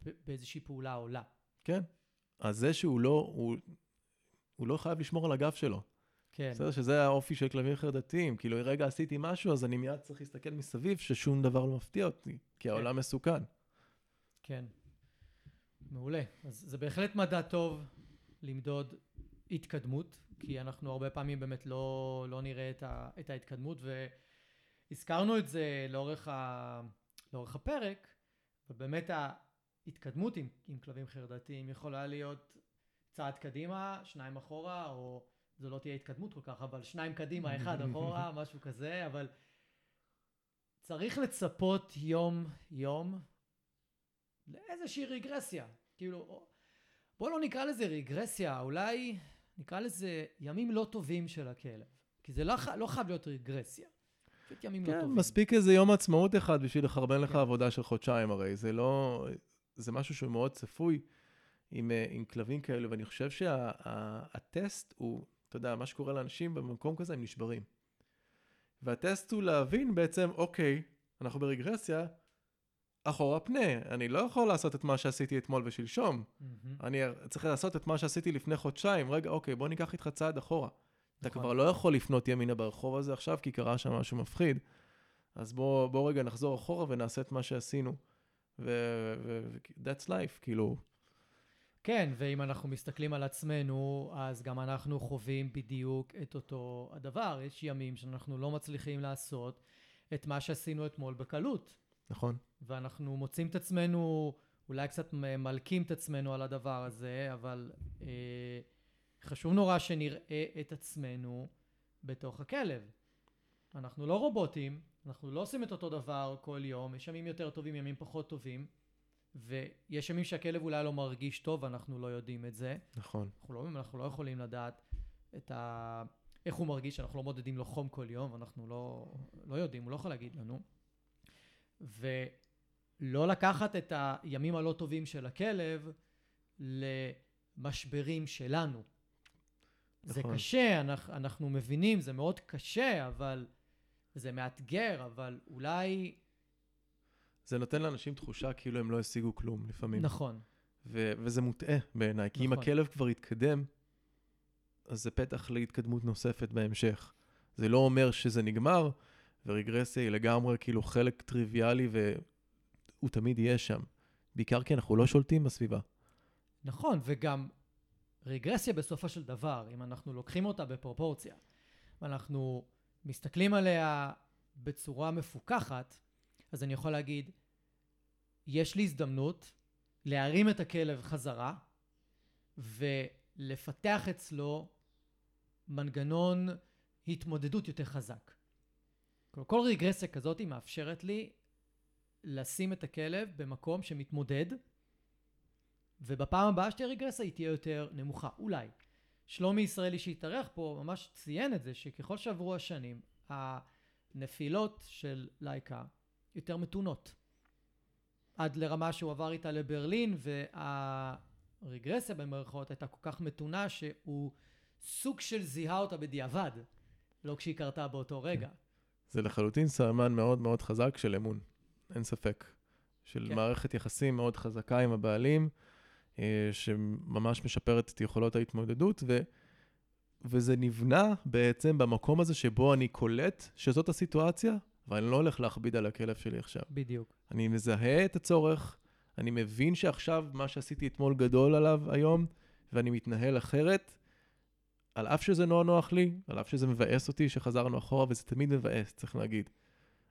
באיזושהי פעולה עולה. כן. אז זה שהוא לא, הוא, הוא לא חייב לשמור על הגב שלו. כן. בסדר? שזה האופי של כלבים חרדתיים. כאילו, רגע עשיתי משהו, אז אני מיד צריך להסתכל מסביב ששום דבר לא מפתיע אותי, כי העולם מסוכן. כן. מעולה. אז זה בהחלט מדע טוב למדוד התקדמות, כי אנחנו הרבה פעמים באמת לא, לא נראה את, ה, את ההתקדמות, והזכרנו את זה לאורך, ה, לאורך הפרק, ובאמת ההתקדמות עם, עם כלבים חרדתיים יכולה להיות צעד קדימה, שניים אחורה, או זו לא תהיה התקדמות כל כך, אבל שניים קדימה, אחד אחורה, <laughs> משהו כזה, אבל צריך לצפות יום-יום לאיזושהי רגרסיה. כאילו, בוא לא נקרא לזה רגרסיה, אולי נקרא לזה ימים לא טובים של הכלב. כי זה לא, לא חייב להיות רגרסיה. פשוט ימים לא כן, טובים. מספיק איזה יום עצמאות אחד בשביל לחרבן לך כן. עבודה של חודשיים הרי. זה לא... זה משהו שהוא מאוד צפוי עם, אה, עם כלבים כאלו, ואני חושב שהטסט הוא, אתה יודע, מה שקורה לאנשים במקום כזה, הם נשברים. והטסט הוא להבין בעצם, אוקיי, אנחנו ברגרסיה, אחורה פנה. אני לא יכול לעשות את מה שעשיתי אתמול ושלשום. מהמם. אני צריך לעשות את מה שעשיתי לפני חודשיים. רגע, אוקיי, בוא ניקח איתך צעד אחורה. אתה נכון. כבר לא יכול לפנות ימינה ברחוב הזה עכשיו, כי קרה שם משהו מפחיד. אז בוא, בוא רגע נחזור אחורה ונעשה את מה שעשינו. ו... ו- that's life, כאילו. כן, ואם אנחנו מסתכלים על עצמנו, אז גם אנחנו חווים בדיוק את אותו הדבר. יש ימים שאנחנו לא מצליחים לעשות את מה שעשינו אתמול בקלות. נכון. ואנחנו מוצאים את עצמנו, אולי קצת מלקים את עצמנו על הדבר הזה, אבל אה, חשוב נורא שנראה את עצמנו בתוך הכלב. אנחנו לא רובוטים, אנחנו לא עושים את אותו דבר כל יום, יש ימים יותר טובים, ימים פחות טובים, ויש ימים שהכלב אולי לא מרגיש טוב, אנחנו לא יודעים את זה. נכון. אנחנו לא, אנחנו לא יכולים לדעת את ה... איך הוא מרגיש, אנחנו לא מודדים לו חום כל יום, אנחנו לא, לא יודעים, הוא לא יכול להגיד לנו. ולא לקחת את הימים הלא טובים של הכלב למשברים שלנו. זה נכון. קשה, אנחנו, אנחנו מבינים, זה מאוד קשה, אבל זה מאתגר, אבל אולי... זה נותן לאנשים תחושה כאילו הם לא השיגו כלום לפעמים. נכון, ו- וזה מוטעה בעיניי, כי אם נכון. הכלב כבר התקדם, אז זה פתח להתקדמות נוספת בהמשך. זה לא אומר שזה נגמר, ורגרסיה היא לגמרי כאילו חלק טריוויאלי, והוא תמיד יהיה שם. בעיקר כי אנחנו לא שולטים בסביבה. נכון, וגם רגרסיה בסופו של דבר, אם אנחנו לוקחים אותה בפרופורציה, ואנחנו מסתכלים עליה בצורה מפוקחת, אז אני יכול להגיד, יש לי הזדמנות להרים את הכלב חזרה ולפתח אצלו מנגנון התמודדות יותר חזק. כל, רגרסיה כזאת היא מאפשרת לי לשים את הכלב במקום שמתמודד ובפעם הבאה שתהיה רגרסיה היא תהיה יותר נמוכה, אולי. שלומי ישראלי שהתארח פה ממש ציין את זה שככל שעברו השנים הנפילות של לייקה יותר מתונות. עד לרמה שהוא עבר איתה לברלין והרגרסיה במרכאות הייתה כל כך מתונה שהוא סוג של זיהה אותה בדיעבד, לא כשהיא קרתה באותו רגע. זה לחלוטין סמן מאוד מאוד חזק של אמון, אין ספק. של כן. מערכת יחסים מאוד חזקה עם הבעלים, אה, שממש משפרת את יכולות ההתמודדות, ו, וזה נבנה בעצם במקום הזה שבו אני קולט שזאת הסיטואציה, ואני לא הולך להכביד על הכלב שלי עכשיו. בדיוק. אני מזהה את הצורך, אני מבין שעכשיו מה שעשיתי אתמול גדול עליו היום, ואני מתנהל אחרת, על אף שזה נורא נוח לי, על אף שזה מבאס אותי שחזרנו אחורה, וזה תמיד מבאס, צריך להגיד.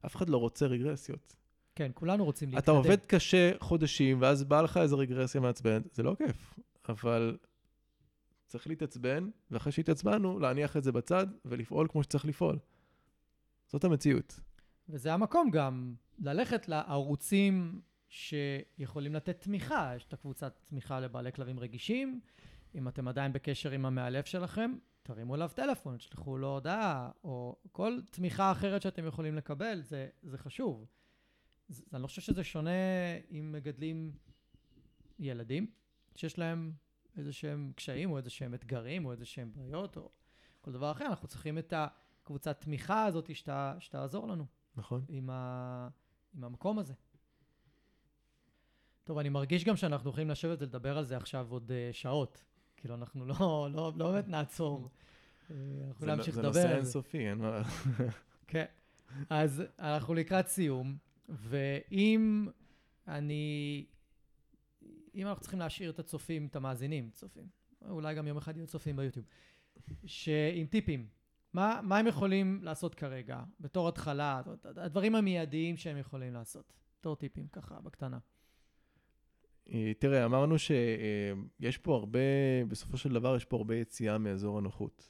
אף אחד לא רוצה רגרסיות. כן, כולנו רוצים להתקדם. אתה עובד קשה חודשים, ואז בא לך איזה רגרסיה מעצבנת, זה לא כיף, אבל צריך להתעצבן, ואחרי שהתעצבנו, להניח את זה בצד ולפעול כמו שצריך לפעול. זאת המציאות. וזה המקום גם ללכת לערוצים שיכולים לתת תמיכה. יש את הקבוצת תמיכה לבעלי כלבים רגישים. אם אתם עדיין בקשר עם המאלף שלכם, תרימו אליו טלפון, תשלחו לו הודעה, או כל תמיכה אחרת שאתם יכולים לקבל, זה, זה חשוב. זה, אני לא חושב שזה שונה אם מגדלים ילדים, שיש להם איזה שהם קשיים, או איזה שהם אתגרים, או איזה שהם בעיות, או כל דבר אחר. אנחנו צריכים את הקבוצת תמיכה הזאת שתה, שתעזור לנו. נכון? עם, ה... עם המקום הזה. טוב, אני מרגיש גם שאנחנו יכולים לשבת ולדבר על זה עכשיו עוד uh, שעות. כאילו, אנחנו לא, לא, לא באמת נעצור. אה, אנחנו זה, נמשיך זה לדבר נושא על זה. אינסופי, אין מה... <laughs> כן. אז אנחנו לקראת סיום, ואם אני... אם אנחנו צריכים להשאיר את הצופים, את המאזינים, צופים, אולי גם יום אחד יהיו צופים ביוטיוב, שעם טיפים, מה, מה הם יכולים לעשות כרגע, בתור התחלה, הדברים המיידיים שהם יכולים לעשות, בתור טיפים, ככה, בקטנה. אה, תראה, אמרנו שיש פה הרבה, בסופו של דבר יש פה הרבה יציאה מאזור הנוחות.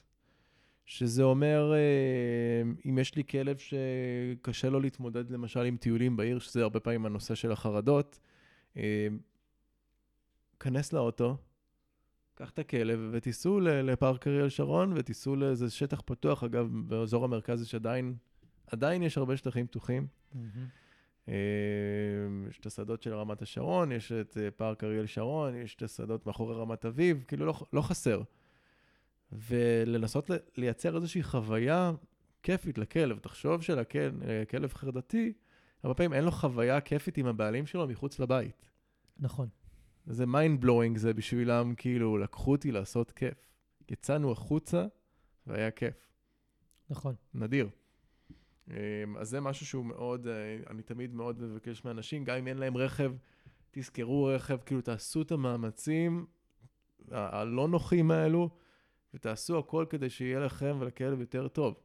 שזה אומר, אה, אם יש לי כלב שקשה לו להתמודד למשל עם טיולים בעיר, שזה הרבה פעמים הנושא של החרדות, אה, כנס לאוטו, קח את הכלב ותיסעו לפארק אריאל שרון ותיסעו לאיזה שטח פתוח. אגב, באזור המרכז יש עדיין, עדיין יש הרבה שטחים פתוחים. אה, יש את השדות של רמת השרון, יש את אה, פארק אריאל שרון, יש את השדות מאחורי רמת אביב, כאילו לא, לא חסר. ולנסות לייצר איזושהי חוויה כיפית לכלב. תחשוב שלכלב חרדתי, הרבה פעמים אין לו חוויה כיפית עם הבעלים שלו מחוץ לבית. נכון. זה mind blowing, זה בשבילם, כאילו, לקחו אותי לעשות כיף. יצאנו החוצה והיה כיף. נכון. נדיר. אמ, אז זה משהו שהוא מאוד, אה, אני תמיד מאוד מבקש מאנשים, גם אם אין להם רכב, תזכרו רכב, כאילו תעשו את המאמצים הלא נוחים האלו, ותעשו הכל כדי שיהיה לכם ולכלב יותר טוב.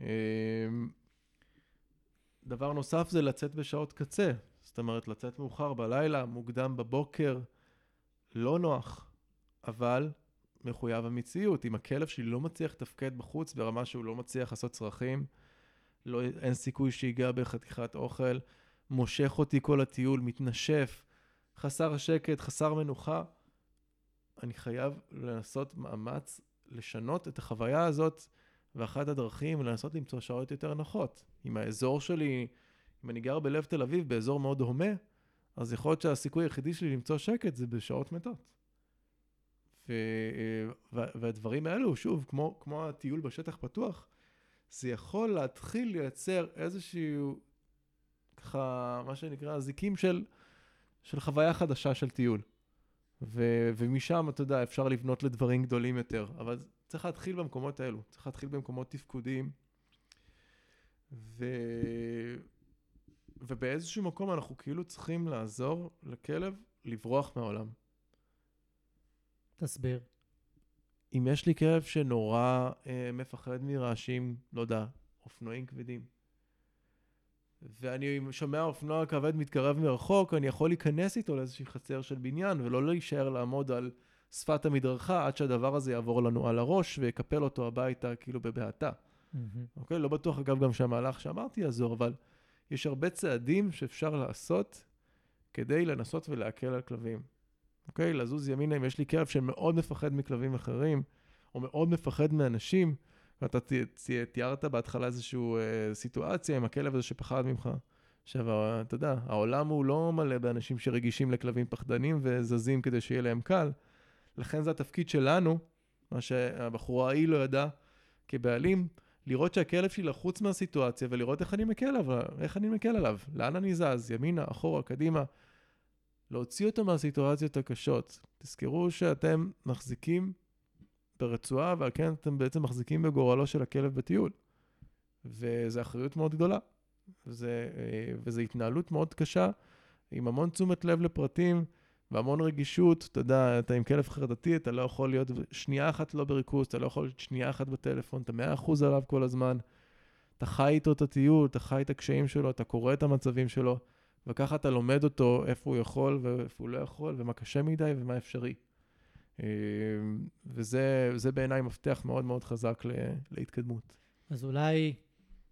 אמ, דבר נוסף זה לצאת בשעות קצה, זאת אומרת לצאת מאוחר בלילה, מוקדם בבוקר, לא נוח, אבל מחויב המציאות. אם הכלב שלי לא מצליח לתפקד בחוץ ברמה שהוא לא מצליח לעשות צרכים, לא, אין סיכוי שיגע בחתיכת אוכל, מושך אותי כל הטיול, מתנשף, חסר שקט, חסר מנוחה, אני חייב לנסות מאמץ לשנות את החוויה הזאת, ואחת הדרכים לנסות למצוא שעות יותר נוחות. אם האזור שלי, אם אני גר בלב תל אביב, באזור מאוד הומה, אז יכול להיות שהסיכוי היחידי שלי למצוא שקט זה בשעות מתות. ו, ו, והדברים האלו, שוב, כמו, כמו הטיול בשטח פתוח, זה יכול להתחיל לייצר איזשהו, ככה, מה שנקרא, זיקים של, של חוויה חדשה של טיול. ו, ומשם, אתה יודע, אפשר לבנות לדברים גדולים יותר. אבל צריך להתחיל במקומות האלו, צריך להתחיל במקומות תפקודיים. ו... ובאיזשהו מקום אנחנו כאילו צריכים לעזור לכלב לברוח מהעולם. תסביר. אם יש לי כלב שנורא אה, מפחד מרעשים, לא יודע, אופנועים כבדים, ואני שומע אופנוע כבד מתקרב מרחוק, אני יכול להיכנס איתו לאיזושהי חצר של בניין, ולא להישאר לעמוד על שפת המדרכה עד שהדבר הזה יעבור לנו על הראש ויקפל אותו הביתה כאילו בבעתה. אוקיי? לא בטוח, אגב, גם שהמהלך שאמרתי יעזור, אבל יש הרבה צעדים שאפשר לעשות כדי לנסות ולהקל על כלבים. אוקיי? לזוז ימינה אם יש לי כלב שמאוד מפחד מכלבים אחרים, או מאוד מפחד מאנשים, ואתה ת- ת- תיארת בהתחלה איזושהי אה, סיטואציה עם הכלב הזה שפחד ממך. עכשיו, ה- אתה יודע, העולם הוא לא מלא באנשים שרגישים לכלבים פחדנים וזזים כדי שיהיה להם קל. לכן זה התפקיד שלנו, מה שהבחורה ההיא לא ידעה, כבעלים, לראות שהכלב שלי לחוץ מהסיטואציה ולראות איך אני מקל עליו, איך אני מקל עליו, לאן אני זז, ימינה, אחורה, קדימה. להוציא אותו מהסיטואציות הקשות. תזכרו שאתם מחזיקים ברצועה, ועל כן אתם בעצם מחזיקים בגורלו של הכלב בטיול. וזו אחריות מאוד גדולה. וזה, אה, וזו התנהלות מאוד קשה, עם המון תשומת לב לפרטים והמון רגישות. אתה יודע, אתה עם כלב חרדתי, אתה לא יכול להיות שנייה אחת לא בריכוז, אתה לא יכול להיות שנייה אחת בטלפון, אתה מאה אחוז עליו כל הזמן. אתה חי איתו את הטיול, אתה חי את הקשיים שלו, אתה קורא את המצבים שלו, וככה אתה לומד אותו איפה הוא יכול ואיפה הוא לא יכול, ומה קשה מדי ומה אפשרי. אה, וזה זה בעיניי מפתח מאוד מאוד חזק להתקדמות. אז אולי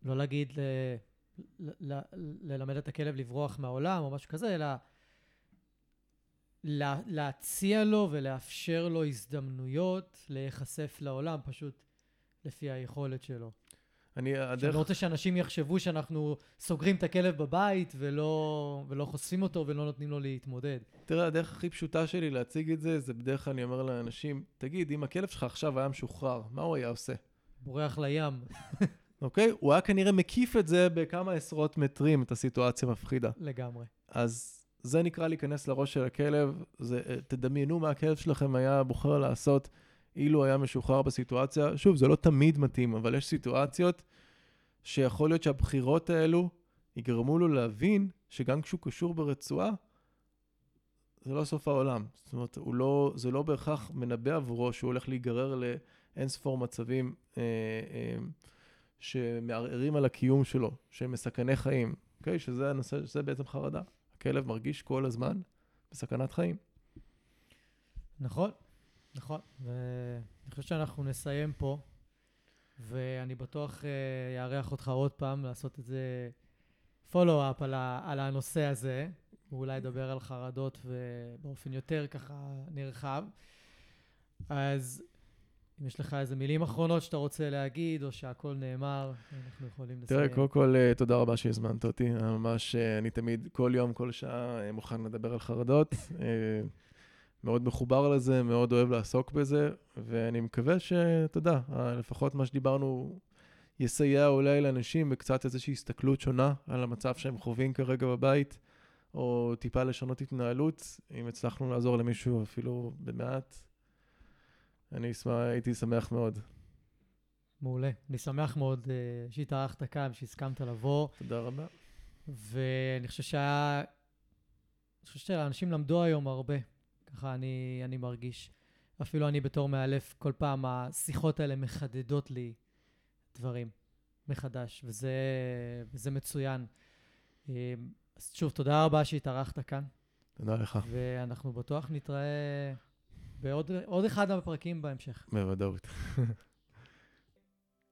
לא להגיד ל... ל... ל... ללמד את הכלב לברוח מהעולם או משהו כזה, אלא לה... להציע לו ולאפשר לו הזדמנויות להיחשף לעולם, פשוט לפי היכולת שלו. אני, הדרך, לא רוצה שאנשים יחשבו שאנחנו סוגרים את הכלב בבית ולא, ולא חושפים אותו ולא נותנים לו להתמודד. תראה, הדרך הכי פשוטה שלי להציג את זה, זה בדרך כלל אני אומר לאנשים, תגיד, אם הכלב שלך עכשיו היה משוחרר, מה הוא היה עושה? בורח לים. <laughs> אוקיי? הוא היה כנראה מקיף את זה בכמה עשרות מטרים, את הסיטואציה המפחידה. לגמרי. אז זה נקרא להיכנס לראש של הכלב, זה, אה, תדמיינו מה הכלב שלכם היה בוחר לעשות אילו היה משוחרר בסיטואציה. שוב, זה לא תמיד מתאים, אבל יש סיטואציות שיכול להיות שהבחירות האלו יגרמו לו להבין שגם כשהוא קשור ברצועה, זה לא סוף העולם. זאת אומרת, לא, זה לא בהכרח מנבא עבורו שהוא הולך להיגרר לאין ספור מצבים אה, אה, שמערערים על הקיום שלו, שהם מסכני חיים, אוקיי? Okay? שזה הנושא, שזה בעצם חרדה. הכלב מרגיש כל הזמן בסכנת חיים. נכון, נכון. ואני חושב שאנחנו נסיים פה, ואני בטוח אארח uh, אותך עוד פעם, לעשות את זה פולו-אפ על, על הנושא הזה, ואולי לדבר על חרדות ובאופן יותר ככה נרחב. אז אם יש לך איזה מילים אחרונות שאתה רוצה להגיד, או שהכל נאמר, אנחנו יכולים לסיים. תראה, קודם כל, אה, תודה רבה שהזמנת אותי. ממש, אה, אני תמיד, כל יום, כל שעה, אה, מוכן לדבר על חרדות. מאוד מחובר לזה, מאוד אוהב לעסוק בזה, ואני מקווה שאתה יודע, לפחות מה שדיברנו יסייע אולי לאנשים בקצת איזושהי הסתכלות שונה על המצב שהם חווים כרגע בבית, או טיפה לשנות התנהלות, אם הצלחנו לעזור למישהו אפילו במעט. אני אשמח, הייתי שמח מאוד. מעולה. אני שמח מאוד uh, שהתארחת כאן, שהסכמת לבוא. תודה רבה. ואני חושב שהיה... אני חושב שאנשים למדו היום הרבה. ככה אני, אני מרגיש. אפילו אני בתור מאלף, כל פעם השיחות האלה מחדדות לי דברים מחדש, וזה, וזה מצוין. אה, אז שוב, תודה רבה שהתארחת כאן. תודה לך. ואנחנו בטוח נתראה בעוד אחד מהפרקים בהמשך. בוודאות. <laughs>